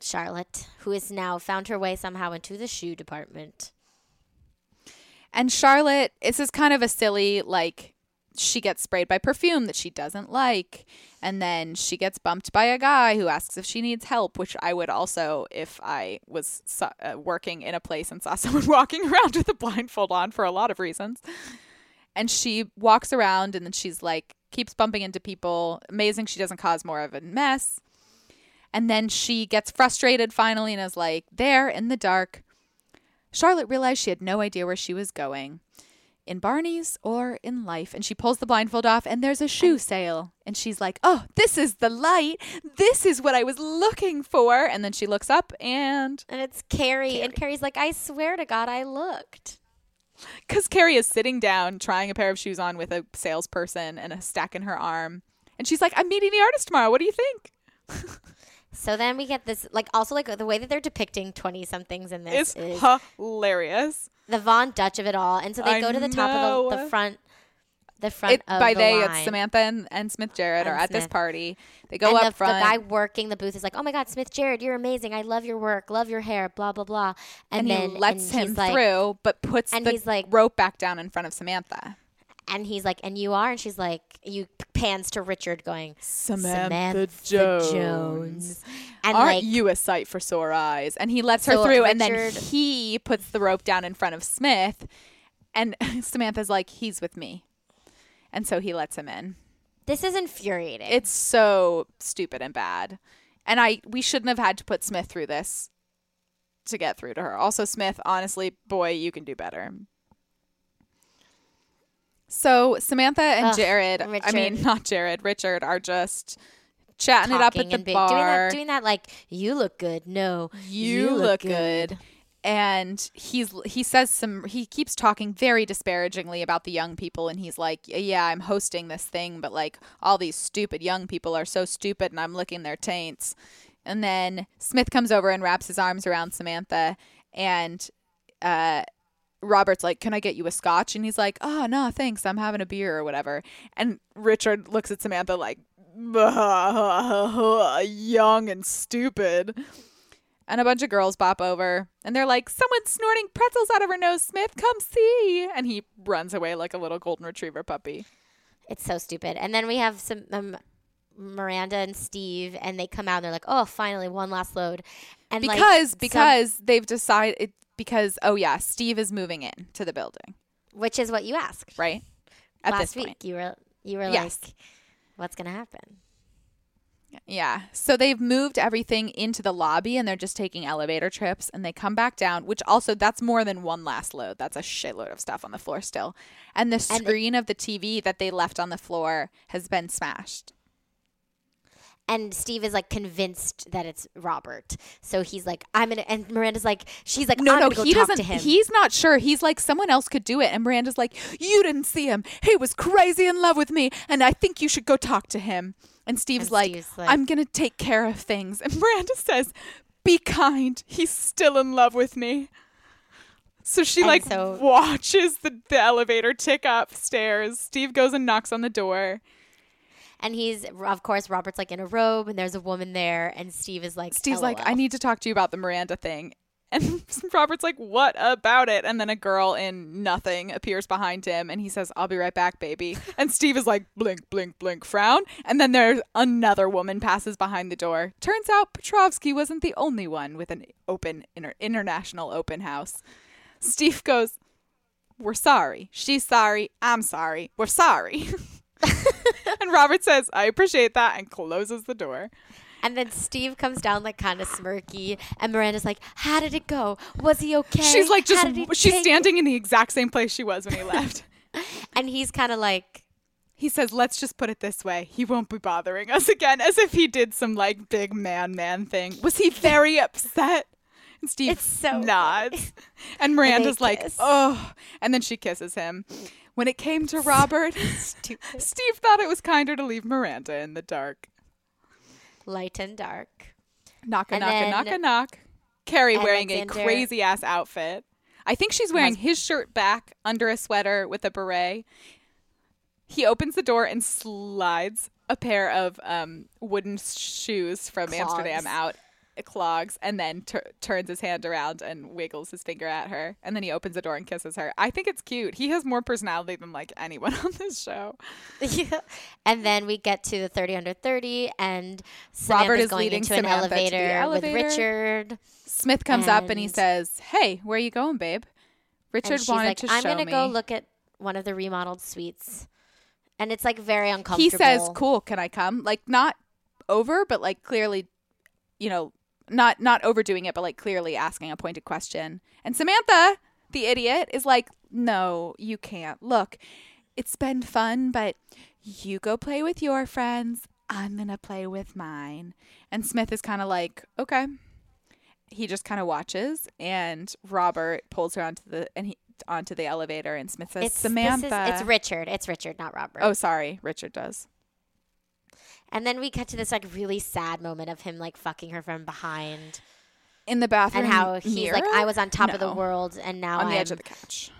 S3: Charlotte, who has now found her way somehow into the shoe department.
S2: And Charlotte, this is kind of a silly, like, she gets sprayed by perfume that she doesn't like. And then she gets bumped by a guy who asks if she needs help, which I would also if I was uh, working in a place and saw [LAUGHS] someone walking around with a blindfold on for a lot of reasons. And she walks around and then she's like, keeps bumping into people. Amazing she doesn't cause more of a mess. And then she gets frustrated finally and is like, there in the dark. Charlotte realized she had no idea where she was going in Barney's or in life. And she pulls the blindfold off, and there's a shoe sale. And she's like, oh, this is the light. This is what I was looking for. And then she looks up, and
S3: And it's Carrie, and Carrie's like, I swear to God, I looked. [LAUGHS]
S2: because Carrie is sitting down trying a pair of shoes on with a salesperson and a stack in her arm. And she's like, I'm meeting the artist tomorrow. What do you think? [LAUGHS]
S3: So then we get this, like, also like the way that they're depicting twenty somethings in this
S2: It's
S3: is
S2: hilarious.
S3: the Von Dutch of it all, and so they
S2: I
S3: go to the top of the, the front, the front
S2: It,
S3: of
S2: by
S3: the
S2: they,
S3: line.
S2: it's Samantha and, and Smith Jerrod are
S3: And
S2: at this party. They go
S3: and
S2: up
S3: the,
S2: front.
S3: the guy working the booth is like, "Oh my God, Smith Jerrod, you're amazing. I love your work. Love your hair. Blah blah blah."
S2: and,
S3: And, then
S2: he lets him
S3: like,
S2: through, but puts
S3: and
S2: the
S3: he's like-
S2: rope back down in front of Samantha.
S3: and he's like, "And you are?" And she's like, "You pans to Richard, going
S2: Samantha,
S3: Jones.
S2: Jones.
S3: And
S2: Aren't
S3: like,
S2: you a sight for sore eyes? And he lets her
S3: So
S2: through, and then he puts the rope down in front of Smith, and [LAUGHS] Samantha's like, "He's with me," and so he lets him in.
S3: this is infuriating.
S2: It's so stupid and bad, and I we shouldn't have had to put Smith through this to get through to her. Also, Smith, honestly, boy, you can do better. So Samantha and
S3: Ugh,
S2: Jerrod, I mean not Jerrod, Richard are just chatting it up at the
S3: being-
S2: bar.
S3: doing that, doing that like, "You look good." No,
S2: you, look, good. And he's he says some he keeps talking very disparagingly about the young people and he's like, "Yeah, I'm hosting this thing, but like all these stupid young people are so stupid and I'm licking their taints." And then Smith comes over and wraps his arms around Samantha and uh Robert's like, "Can I get you a scotch?" And he's like, "Oh, no, thanks. I'm having a beer or whatever." And Richard looks at Samantha like, [LAUGHS] "Young and stupid." And a bunch of girls bop over and they're like, Someone's snorting pretzels out of her nose, Smith, come see. And he runs away like a little golden retriever puppy.
S3: It's so stupid. And then we have some um, Miranda and Steve, and they come out and they're like, "Oh, finally, one last load." And like,
S2: Because
S3: some-
S2: because they've decided because oh yeah, Steve is moving in to the building,
S3: which is what you asked
S2: right? At
S3: last
S2: this
S3: week.
S2: point.
S3: You were you were
S2: Yes.
S3: like, "What's gonna happen?"
S2: Yeah. So they've moved everything into the lobby and they're just taking elevator trips and they come back down, which also that's more than one last load. That's a shitload of stuff on the floor still. And the
S3: And it-
S2: screen of the TV that they left on the floor has been smashed.
S3: and Steve is like convinced that it's Robert. So he's like, I'm gonna, and Miranda's like, she's like,
S2: No,
S3: I'm
S2: no, he
S3: talk
S2: doesn't.
S3: to him.
S2: He's not sure. He's like someone else could do it, and Miranda's like, "You didn't see him. He was crazy in love with me, and I think you should go talk to him." And Steve's,
S3: And
S2: like,
S3: Steve's like-
S2: "I'm gonna take care of things," and Miranda [LAUGHS] says, "Be kind. He's still in love with me." So she
S3: And
S2: like
S3: so-
S2: watches the, the elevator tick upstairs. Steve goes and knocks on the door.
S3: and he's, of course, Robert's like in a robe, and there's a woman there, and Steve is like,
S2: Steve's like, I need to talk to you about the Miranda thing. And [LAUGHS] Robert's like, What about it? And then a girl in nothing appears behind him and he says, I'll be right back, baby. And Steve is like, Blink, blink, blink, frown. And then there's another woman passes behind the door. Turns out Petrovsky wasn't the only one with an open, inter- international open house. Steve goes, We're sorry. She's sorry. I'm sorry. We're sorry. [LAUGHS] and Robert says, I appreciate that and closes the door.
S3: And then Steve comes down like kind of smirky, and Miranda's like, "How did it go? Was he okay?"
S2: She's like just she's
S3: take it?"
S2: standing in the exact same place she was when he left. [LAUGHS] [LAUGHS]
S3: and he's kind of like,
S2: he says, "Let's just put it this way: he won't be bothering us again." As if he did some like big man man thing. Was he very [LAUGHS] upset? And Steve
S3: It's so
S2: nods, and Miranda's like,
S3: kiss.
S2: "Oh," and then she kisses him. When it came to Robert, Steve thought it was kinder to leave Miranda in the dark.
S3: Light and dark.
S2: Knock a knock a knock a knock. Carrie wearing a crazy ass outfit. I think she's wearing his shirt back under a sweater with a beret. He opens the door and slides a pair of um, wooden shoes from Amsterdam out, clogs, and then tur- turns his hand around and wiggles his finger at her. And then he opens the door and kisses her. I think it's cute. He has more personality than like anyone [LAUGHS] on this show.
S3: yeah. [LAUGHS] And then we get to the 30 under 30, and
S2: Robert is
S3: going
S2: leading
S3: into an
S2: Samantha to
S3: elevator,
S2: elevator.
S3: with Richard.
S2: Smith comes up and he says, "Hey, where are you going, babe?" Richard
S3: and she's
S2: wanted
S3: like,
S2: to
S3: I'm
S2: show
S3: gonna
S2: me.
S3: go look at one of the remodeled suites. And it's like very uncomfortable.
S2: he says, "Cool, can I come?" Like not over, but like clearly, you know, not not overdoing it, but like clearly asking a pointed question. And Samantha, the idiot, is like, "No, you can't. Look, it's been fun, but you go play with your friends. I'm gonna play with mine." And Smith is kind of like, "Okay." He just kind of watches, and Robert pulls her onto the and he onto the elevator, and Smith says,
S3: It's
S2: "Samantha."
S3: This is, it's Richard. It's Richard, not Robert.
S2: oh, sorry, Richard does.
S3: And then we cut to this like really sad moment of him like fucking her from behind,
S2: in the bathroom
S3: and how he's like, "I was on top of the world, and now I'm
S2: on the
S3: I'm."
S2: edge of the couch.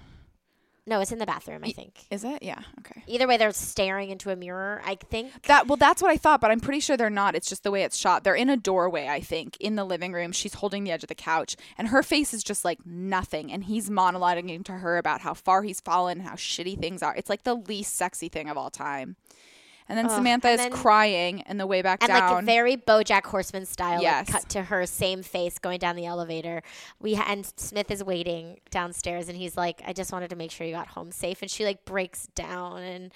S3: no, it's in the bathroom. I think.
S2: Is it? Yeah. Okay.
S3: Either way, they're staring into a mirror. I think.
S2: That well, that's what I thought, but I'm pretty sure they're not. It's just the way it's shot. They're in a doorway, I think, in the living room. She's holding the edge of the couch, and her face is just like nothing. And he's monologuing to her about how far he's fallen, and how shitty things are. It's like the least sexy thing of all time. And then
S3: Ugh,
S2: Samantha
S3: and
S2: is
S3: then-
S2: crying, and the way back
S3: and
S2: down.
S3: like very BoJack Horseman style,
S2: Yes.
S3: like cut to her same face going down the elevator. We ha- and Smith is waiting downstairs, and he's like, "I just wanted to make sure you got home safe." And she like breaks down, and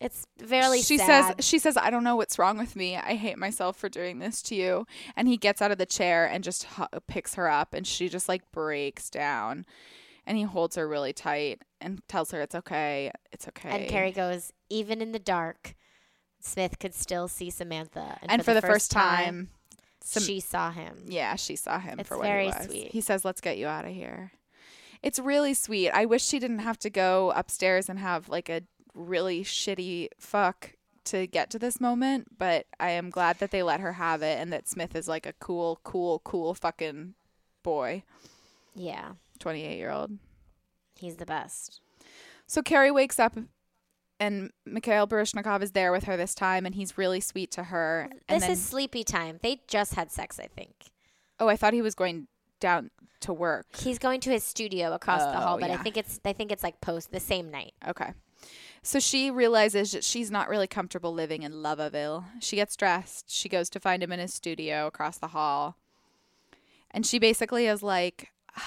S3: it's very
S2: she
S3: sad.
S2: says she says i don't know what's wrong with me i hate myself for doing this to you and he gets out of the chair and just hu- picks her up and she just like breaks down and he holds her really tight and tells her it's okay it's okay
S3: And Carrie goes, even in the dark, Smith could still see Samantha.
S2: and for, the, first time, Sam-
S3: she saw him.
S2: yeah she saw him
S3: It's
S2: for what
S3: very
S2: he was
S3: sweet.
S2: he says let's get you out of here it's really sweet i wish she didn't have to go upstairs and have like a really shitty fuck to get to this moment, but I am glad that they let her have it and that Smith is like a cool, cool, cool fucking boy,
S3: Yeah,
S2: 28 year old.
S3: he's the best.
S2: So Carrie wakes up and Mikhail Baryshnikov is there with her this time and he's really sweet to her. and
S3: This
S2: then,
S3: is sleepy time. They just had sex, I think.
S2: oh, I thought he was going down to work.
S3: He's going to his studio across the hall,
S2: Oh,
S3: but I
S2: oh,
S3: think it's I think it's like post the same night.
S2: Okay. So she realizes that she's not really comfortable living in Lovaville. She gets dressed. She goes to find him in his studio across the hall. And she basically is like [SIGHS]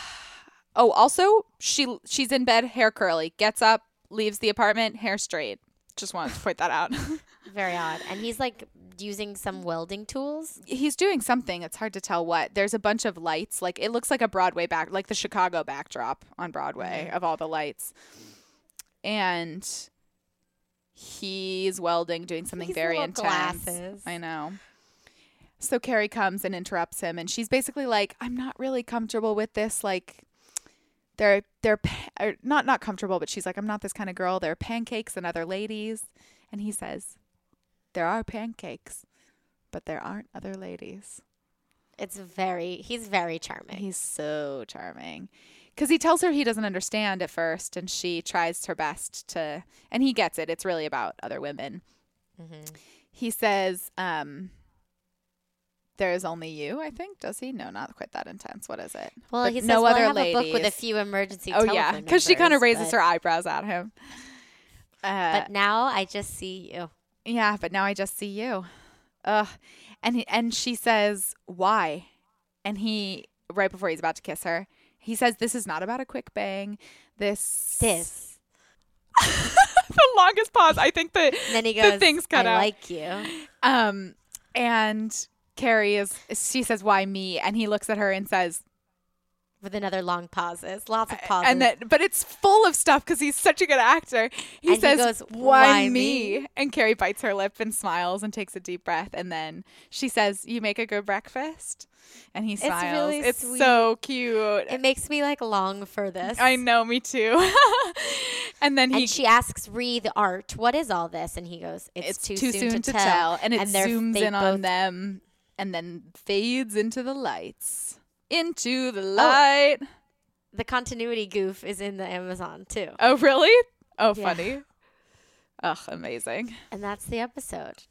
S2: Oh, also, she she's in bed, hair curly, gets up, leaves the apartment, hair straight. Just wanted to point that out. [LAUGHS]
S3: Very odd. And he's like using some welding tools.
S2: He's doing something. It's hard to tell what. There's a bunch of lights. Like it looks like a Broadway back, like the Chicago backdrop on Broadway mm-hmm. of all the lights. And he's welding, doing something
S3: These
S2: very intense.
S3: glasses.
S2: I know. so Carrie comes and interrupts him, and she's basically like, "I'm not really comfortable with this. Like, they're they're pa- not not comfortable, but she's like, I'm not this kind of girl. There are pancakes and other ladies." And he says, "There are pancakes, but there aren't other ladies."
S3: It's very. He's very charming.
S2: He's so charming. Because he tells her he doesn't understand at first, and she tries her best to, and he gets it. It's really about other women.
S3: Mm-hmm.
S2: He says, um, "There is only you." I think does he? No, not quite that intense. What is it?
S3: well,
S2: But
S3: he says,
S2: no
S3: well,
S2: other
S3: I have a book with a few emergency.
S2: oh yeah, because she kind of raises
S3: but-
S2: her eyebrows at him. Uh,
S3: But now I just see you.
S2: yeah, but now I just see you. Ugh. And he, and she says, "Why?" And he right before he's about to kiss her, he says, "This is not about a quick bang. This
S3: This. [LAUGHS]
S2: the longest pause. I think that
S3: And then he
S2: the thing's cut
S3: I
S2: out.
S3: like you.
S2: Um, and Carrie is she says, "Why me?" And he looks at her and says,
S3: With another long pauses. Lots of uh, pauses.
S2: and then but it's full of stuff because he's such a good actor. He
S3: And he
S2: says,
S3: goes,
S2: "Why,
S3: "Why
S2: me?"
S3: me?
S2: And Carrie bites her lip and smiles and takes a deep breath, and then she says, "You make a good breakfast." And he smiles.
S3: really
S2: it's
S3: sweet.
S2: so cute.
S3: it makes me like long for this.
S2: I know, me too. [LAUGHS] and then he
S3: And she asks Ree the art, "What is all this?" And he goes, "It's,
S2: it's
S3: too, soon, to,
S2: tell. and it
S3: they're-
S2: zooms in on them and then fades into the lights into
S3: Oh.
S2: the light
S3: The continuity goof is in the Amazon too,
S2: oh, really oh
S3: Yeah.
S2: funny ugh amazing
S3: and that's the episode.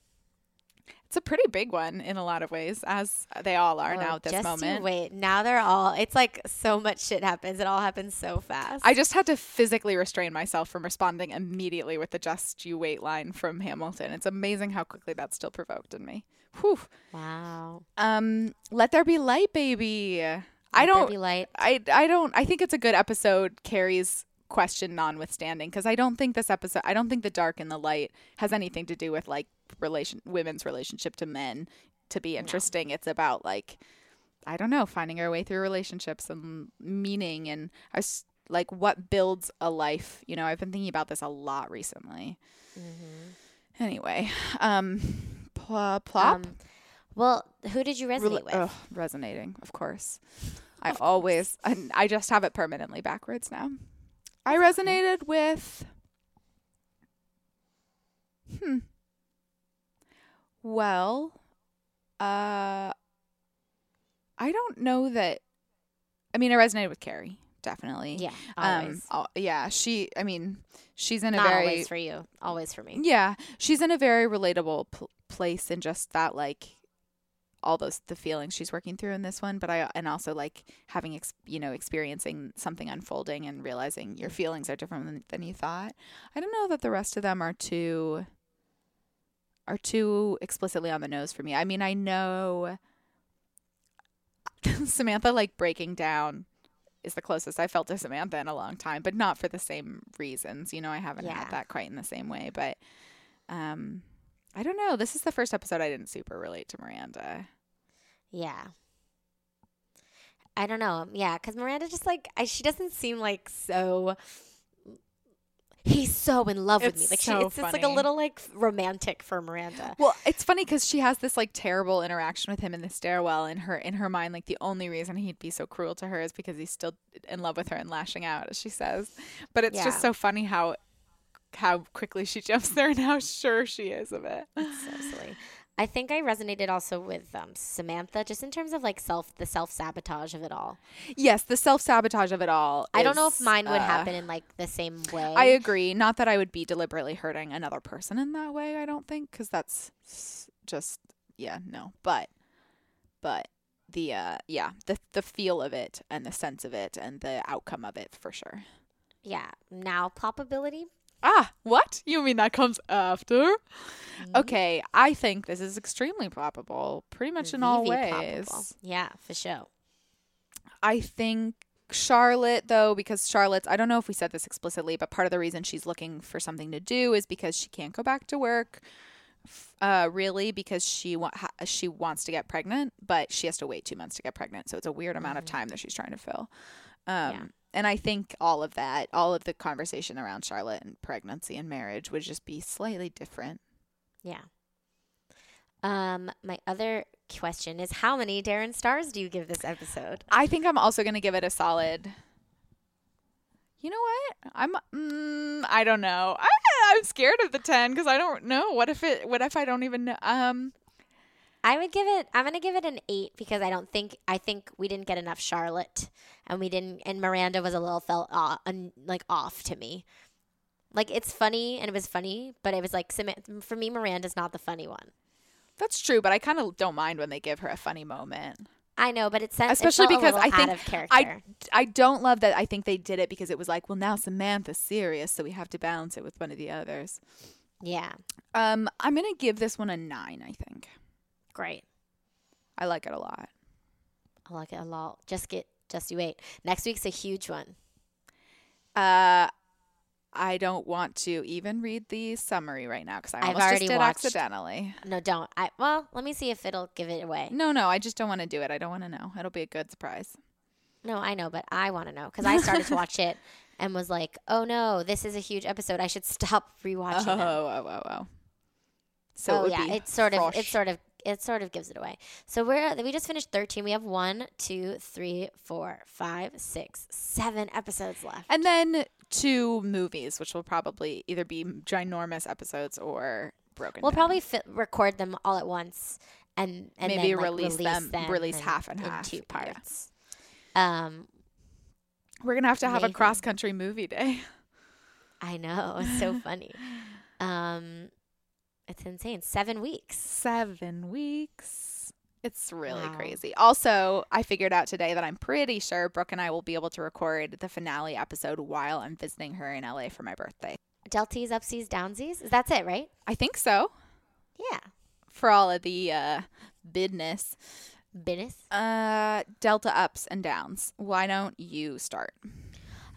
S2: it's a pretty big one in a lot of ways as they all are
S3: Oh,
S2: now at this moment
S3: wait, now they're all. It's like so much shit happens. It all happens so fast.
S2: I just had to physically restrain myself from responding immediately with the just you wait line from Hamilton. It's amazing how quickly that still provoked in me. Whew.
S3: wow.
S2: Um, let there be light, baby. I
S3: Let there
S2: don't
S3: be light.
S2: I I don't I think it's a good episode Carrie's question notwithstanding because I don't think this episode I don't think the dark and the light has anything to do with like relation women's relationship to men to be interesting. It's about like I don't know, finding our way through relationships and meaning and I s- like what builds a life. You know, I've been thinking about this a lot recently. Anyway, um pl- plop
S3: Um, well, who did you resonate
S2: Rela-
S3: with?
S2: ugh, resonating, of course. I always, I, I just have it permanently backwards now. I resonated with, hmm. Well, uh, I don't know that. I mean, I resonated with Carrie definitely.
S3: Yeah,
S2: Um.
S3: always.
S2: al- yeah. She. I mean, she's in a
S3: Not
S2: very
S3: always for you. Always for me.
S2: yeah, she's in a very relatable pl- place in just that like all those the feelings she's working through in this one, but I and also like having ex- you know experiencing something unfolding and realizing your feelings are different than, than you thought. I don't know that the rest of them are too are too explicitly on the nose for me. I mean, I know [LAUGHS] Samantha like breaking down is the closest I felt to Samantha in a long time, but not for the same reasons. You know, I haven't
S3: Yeah.
S2: had that quite in the same way, but um I don't know. This is the first episode I didn't super relate to Miranda.
S3: Yeah. I don't know. Yeah, because Miranda just like I, she doesn't seem like so. He's so in love with me.
S2: It's
S3: Like
S2: so
S3: she, it's just like a little like romantic for Miranda.
S2: Well, it's funny because she has this like terrible interaction with him in the stairwell. In her in her mind, like the only reason he'd be so cruel to her is because he's still in love with her and lashing out, as she says. But it's
S3: Yeah.
S2: just so funny how how quickly she [LAUGHS] jumps there and how sure she is of it.
S3: so silly. I think I resonated also with um, Samantha, just in terms of like self, the self sabotage of it all.
S2: Yes, the self sabotage of it all.
S3: I don't know if mine would
S2: uh,
S3: happen in like the same way.
S2: I agree. Not that I would be deliberately hurting another person in that way. I don't think because that's just yeah no. But but the uh yeah the the feel of it and the sense of it and the outcome of it for sure.
S3: yeah. Now probability.
S2: Ah, what? You mean that comes after?
S3: Mm-hmm.
S2: Okay, I think this is extremely probable, pretty much in all ways.
S3: probable. Yeah, for sure.
S2: I think Charlotte, though, because Charlotte's, I don't know if we said this explicitly, but part of the reason she's looking for something to do is because she can't go back to work. Uh, really, because she wa- she wants to get pregnant, but she has to wait two months to get pregnant, so it's a weird amount of time that she's trying to fill. Um,
S3: Yeah.
S2: And I think all of that, all of the conversation around Charlotte and pregnancy and marriage would just be slightly different.
S3: Yeah. Um, my other question is how many Darren stars do you give this episode?
S2: I think I'm also going to give it a solid. You know what? I'm. Mm, I don't know. I, I'm scared of the ten because I don't know. What if it? What if I don't even know? Um.
S3: I would give it. I'm gonna give it an eight because I don't think I think we didn't get enough Charlotte, and we didn't. And Miranda was a little felt uh, un, like off to me. Like it's funny and it was funny, but it was like for me, Miranda's not the funny one.
S2: That's true, but I kind of don't mind when they give her a funny moment.
S3: I know, but it's
S2: especially
S3: it
S2: because I
S3: think
S2: I I don't love that. I think they did it because it was like, well, now Samantha's serious, so we have to balance it with one of the others.
S3: Yeah.
S2: Um, I'm gonna give this one a nine. I think.
S3: Great.
S2: I like it a lot.
S3: I like it a lot. Just get just you wait. Next week's a huge one.
S2: Uh, I don't want to even read the summary right now because I
S3: I've already
S2: just did
S3: watched,
S2: accidentally.
S3: No, don't. I well, let me see if it'll give it away.
S2: No, no, I just don't want to do it. I don't want to know. It'll be a good surprise.
S3: No, I know, but I want to know because I started to watch it [LAUGHS] and was like, "Oh no, this is a huge episode. I should stop [LAUGHS] rewatching."
S2: Oh,
S3: them.
S2: oh, oh, oh. So
S3: oh
S2: it
S3: yeah, it's sort
S2: frosh.
S3: of, it sort of, it sort of gives it away. So we're we just finished thirteen. We have one, two, three, four, five, six, seven episodes left.
S2: and then two movies, which will probably either be ginormous episodes or broken.
S3: We'll
S2: down.
S3: probably fit, record them all at once and, and
S2: Maybe
S3: then, like,
S2: release them- release
S3: in-
S2: half and
S3: in
S2: half,
S3: two
S2: yeah.
S3: parts. Um,
S2: We're gonna have to have
S3: Maybe.
S2: a cross country movie day.
S3: I know it's so [LAUGHS] funny. Um, it's insane. Seven weeks.
S2: Seven weeks. It's really
S3: Wow.
S2: crazy. Also, I figured out today that I'm pretty sure Brooke and I will be able to record the finale episode while I'm visiting her in LA for my birthday.
S3: Delties, upsies, downsies. That's it, right?
S2: I think so.
S3: Yeah.
S2: For all of the uh bidness.
S3: Business.
S2: Uh delta ups and downs. Why don't you start?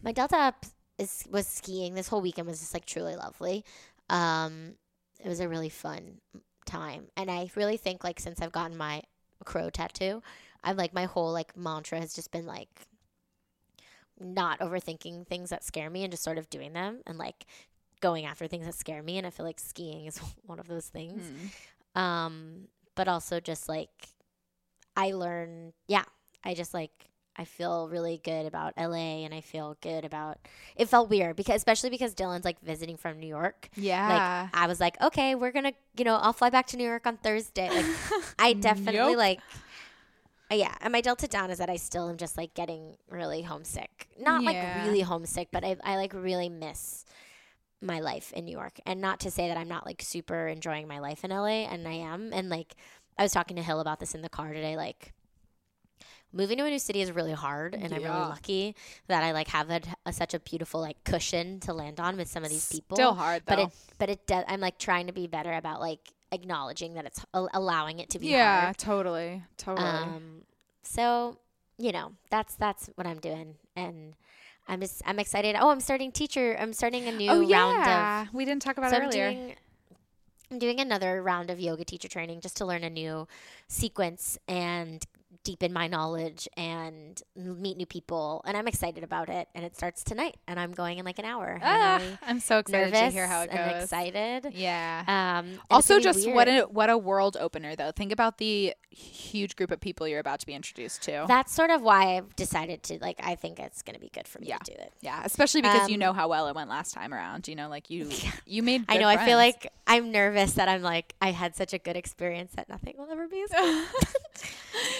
S3: My Delta up is was skiing. This whole weekend was just like truly lovely. Um, it was a really fun time, and I really think like since I've gotten my crow tattoo, I'm like my whole like mantra has just been like not overthinking things that scare me and just sort of doing them and like going after things that scare me. And I feel like skiing is [LAUGHS] one of those things.
S2: Hmm.
S3: Um, but also just like I learn, yeah, I just like I feel really good about LA and I feel good about it felt weird because especially because Dylan's like visiting from New York.
S2: Yeah.
S3: Like I was like, okay, we're gonna you know, I'll fly back to New York on Thursday. Like [LAUGHS] I definitely
S2: Nope.
S3: like uh, yeah, and my delta down is that I still am just like getting really homesick. Not
S2: Yeah.
S3: like really homesick, but I I like really miss my life in New York. And not to say that I'm not like super enjoying my life in LA and I am. And like I was talking to Hill about this in the car today like moving to a new city is really hard and I'm really lucky that I like have a, a, such a beautiful like cushion to land on with some of these people.
S2: Still hard though.
S3: But it but it does I'm like trying to be better about like acknowledging that it's a- allowing it to be
S2: yeah,
S3: hard.
S2: totally. Totally.
S3: Um, so you know, that's that's what I'm doing, and I'm just I'm excited. Oh, I'm starting teacher. I'm starting a new
S2: oh
S3: round
S2: yeah.
S3: of.
S2: we didn't talk about
S3: so
S2: it
S3: I'm
S2: earlier.
S3: doing. I'm doing another round of yoga teacher training just to learn a new sequence and deepen my knowledge and meet new people. And I'm excited about it. And it starts tonight. And I'm going in like an hour.
S2: Ah,
S3: I'm
S2: so excited to hear how it goes.
S3: and excited.
S2: Yeah.
S3: Um,
S2: also just what a what a world opener though think about the huge group of people you're about to be introduced to
S3: That's sort of why I've decided to like. I think it's going to be good for me
S2: Yeah.
S3: to do it.
S2: yeah especially because you
S3: Um,
S2: know how well it went last time around you know like you [LAUGHS] you made
S3: I know. I feel like I'm nervous that I'm like I had such a good experience that nothing will ever be as [LAUGHS] good.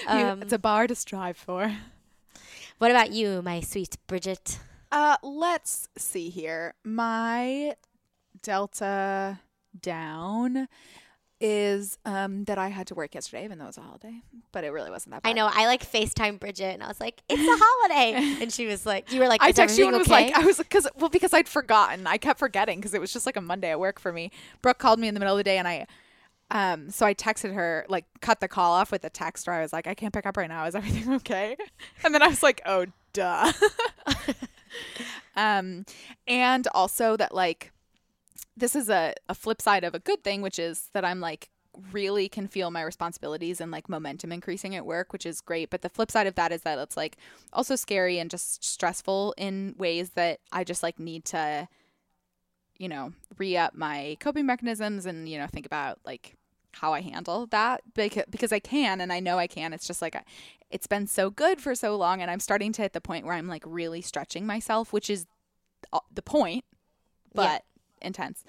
S2: You- [LAUGHS]
S3: um,
S2: it's a bar to strive for [LAUGHS]
S3: what about you, my sweet Bridget?
S2: uh let's see here my delta down is um that i had to work yesterday even though it was a holiday but it really wasn't that bad
S3: I know I like FaceTime Bridget, and I was like, "It's a holiday," [LAUGHS] and she was like, "You were like,
S2: I texted you and
S3: everything
S2: was like, I was because well because I'd forgotten. I kept forgetting because it was just like a Monday at work for me. Brooke called me in the middle of the day and I, um, so I texted her like cut the call off with a text where I was like, I can't pick up right now. Is everything [LAUGHS] okay? And then I was like, oh duh. [LAUGHS] um, and also that like this is a, a flip side of a good thing, which is that I'm like really can feel my responsibilities and like momentum increasing at work, which is great. But the flip side of that is that it's like also scary and just stressful in ways that I just like need to, you know, re up my coping mechanisms and, you know, think about like how I handle that because because I can and I know I can. It's just like I, it's been so good for so long and I'm starting to hit the point where I'm like really stretching myself, which is uh, the point, but intense.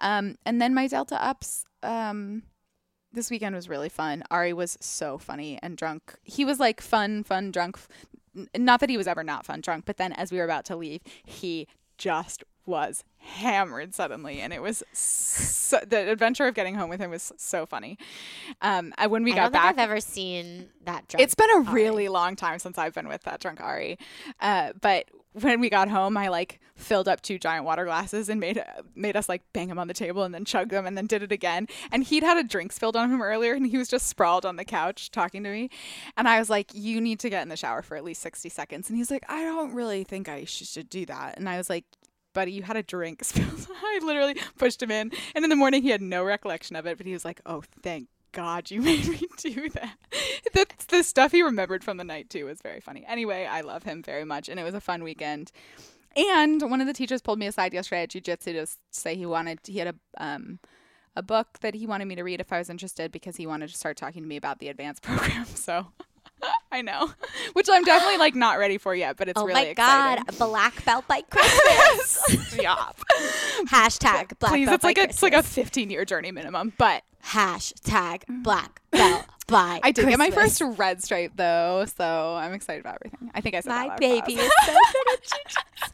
S2: Um, and then my Delta ups. Um, this weekend was really fun. Ari was so funny and drunk. He was like fun, fun, drunk. Not that he was ever not fun drunk, but then as we were about to leave, he just was hammered suddenly, and it was so, the adventure of getting home with him was so funny. Um, when we
S3: I
S2: got back,
S3: I've ever seen that drunk.
S2: it's been a
S3: Ari.
S2: really long time since I've been with that drunk Ari. Uh, but when we got home, I like filled up two giant water glasses and made made us like bang them on the table and then chug them and then did it again. And he'd had a drink spilled on him earlier and he was just sprawled on the couch talking to me. And I was like, "You need to get in the shower for at least sixty seconds." And he's like, "I don't really think I should do that." And I was like. Buddy, you had a drink. [LAUGHS] I literally pushed him in, and in the morning he had no recollection of it. But he was like, "Oh, thank God you [LAUGHS] made me do that. the, the stuff he remembered from the night too was very funny. Anyway, I love him very much, and it was a fun weekend. And one of the teachers pulled me aside yesterday at jujitsu to say he wanted he had a um a book that he wanted me to read if I was interested because he wanted to start talking to me about the advanced [LAUGHS] program. So [LAUGHS] I know, which I'm definitely like not ready for yet, but it's
S3: Oh
S2: really
S3: my god,
S2: exciting.
S3: black belt by [LAUGHS] Christmas.
S2: Stop.
S3: Hashtag black
S2: Please,
S3: belt
S2: it's
S3: by
S2: like a
S3: Christmas.
S2: it's like a 15 year journey minimum, but
S3: hashtag mm. black belt [LAUGHS] by
S2: I did get my first red stripe though, so I'm excited about everything. I think I said that
S3: My
S2: loud
S3: baby is so good at.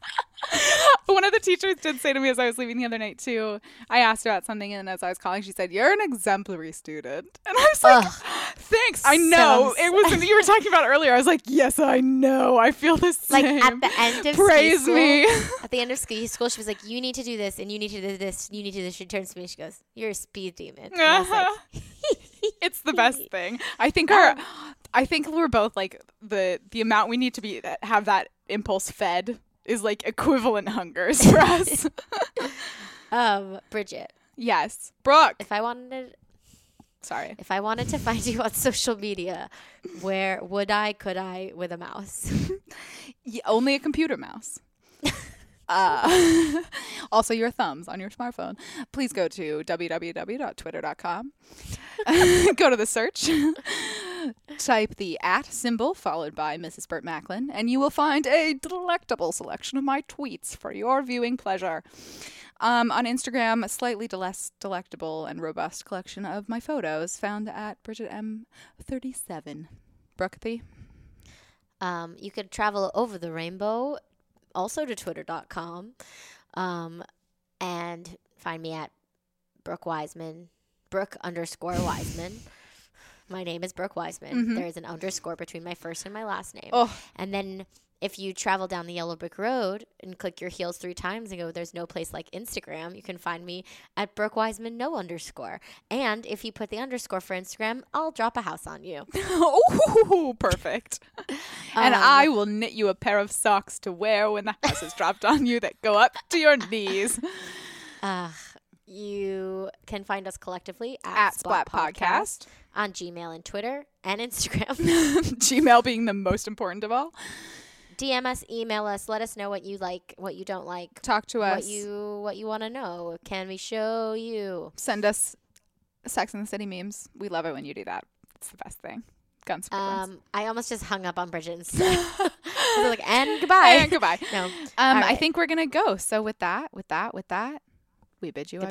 S3: [LAUGHS]
S2: One of the teachers did say to me as I was leaving the other night too. I asked about something, and as I was calling, she said, "You're an exemplary student," and I was like,
S3: Ugh.
S2: "Thanks, I know."
S3: So [LAUGHS]
S2: it was something you were talking about earlier. I was like, "Yes, I know. I feel the
S3: Like
S2: same."
S3: at the end of
S2: praise
S3: ski
S2: me.
S3: school, at the end of ski school, she was like, "You need to do this, and you need to do this, you need to do this." She turns to me, and she goes, "You're a speed demon." And I was like, [LAUGHS]
S2: it's the best thing. I think our, um, I think we're both like the the amount we need to be have that impulse fed is like equivalent hungers for us. [LAUGHS]
S3: um, Bridget,
S2: yes, Brooke.
S3: if I wanted,
S2: Sorry.
S3: if I wanted to find you on social media, where would I? Could I with a mouse? [LAUGHS]
S2: Y- only a computer mouse. [LAUGHS] uh, also, your thumbs on your smartphone. Please go to www.twitter.com. go to the search. Type the at symbol followed by Mrs. Burt Macklin, and you will find a delectable selection of my tweets for your viewing pleasure. Um, on Instagram, a slightly less delectable and robust collection of my photos found at Bridget M37. Brooke, thee?
S3: Um, you could travel over the rainbow, also to twitter.com, um, and find me at Brooke Wiseman, Brooke underscore Wiseman. My name is Brooke Wiseman.
S2: Mhm.
S3: There is an underscore between my first and my last name.
S2: Oh,
S3: And then if you travel down the yellow brick road and click your heels three times and go, there's no place like Instagram, you can find me at Brooke Wiseman, no underscore. And if you put the underscore for Instagram, I'll drop a house on you. [LAUGHS]
S2: Oh, perfect. [LAUGHS] and
S3: Um,
S2: I will knit you a pair of socks to wear when the house is dropped on you that go up to your knees. [LAUGHS]
S3: Uh, you can find us collectively at,
S2: At Splat Podcast.
S3: On Gmail and Twitter and [LAUGHS] Instagram. [LAUGHS]
S2: Gmail being the most important of all.
S3: DM us, email us, let us know what you like, what you don't like,
S2: Talk to us.
S3: what you what you want to know. Can we show you?
S2: Send us Sex in the City memes. We love it when you do that. It's the best thing. Guns for ones.
S3: Um, I almost just hung up on Bridget. [LAUGHS] Like, and goodbye.
S2: And goodbye.
S3: No.
S2: Um,
S3: All
S2: I think we're gonna go. So with that, with that, with that, we bid you adieu.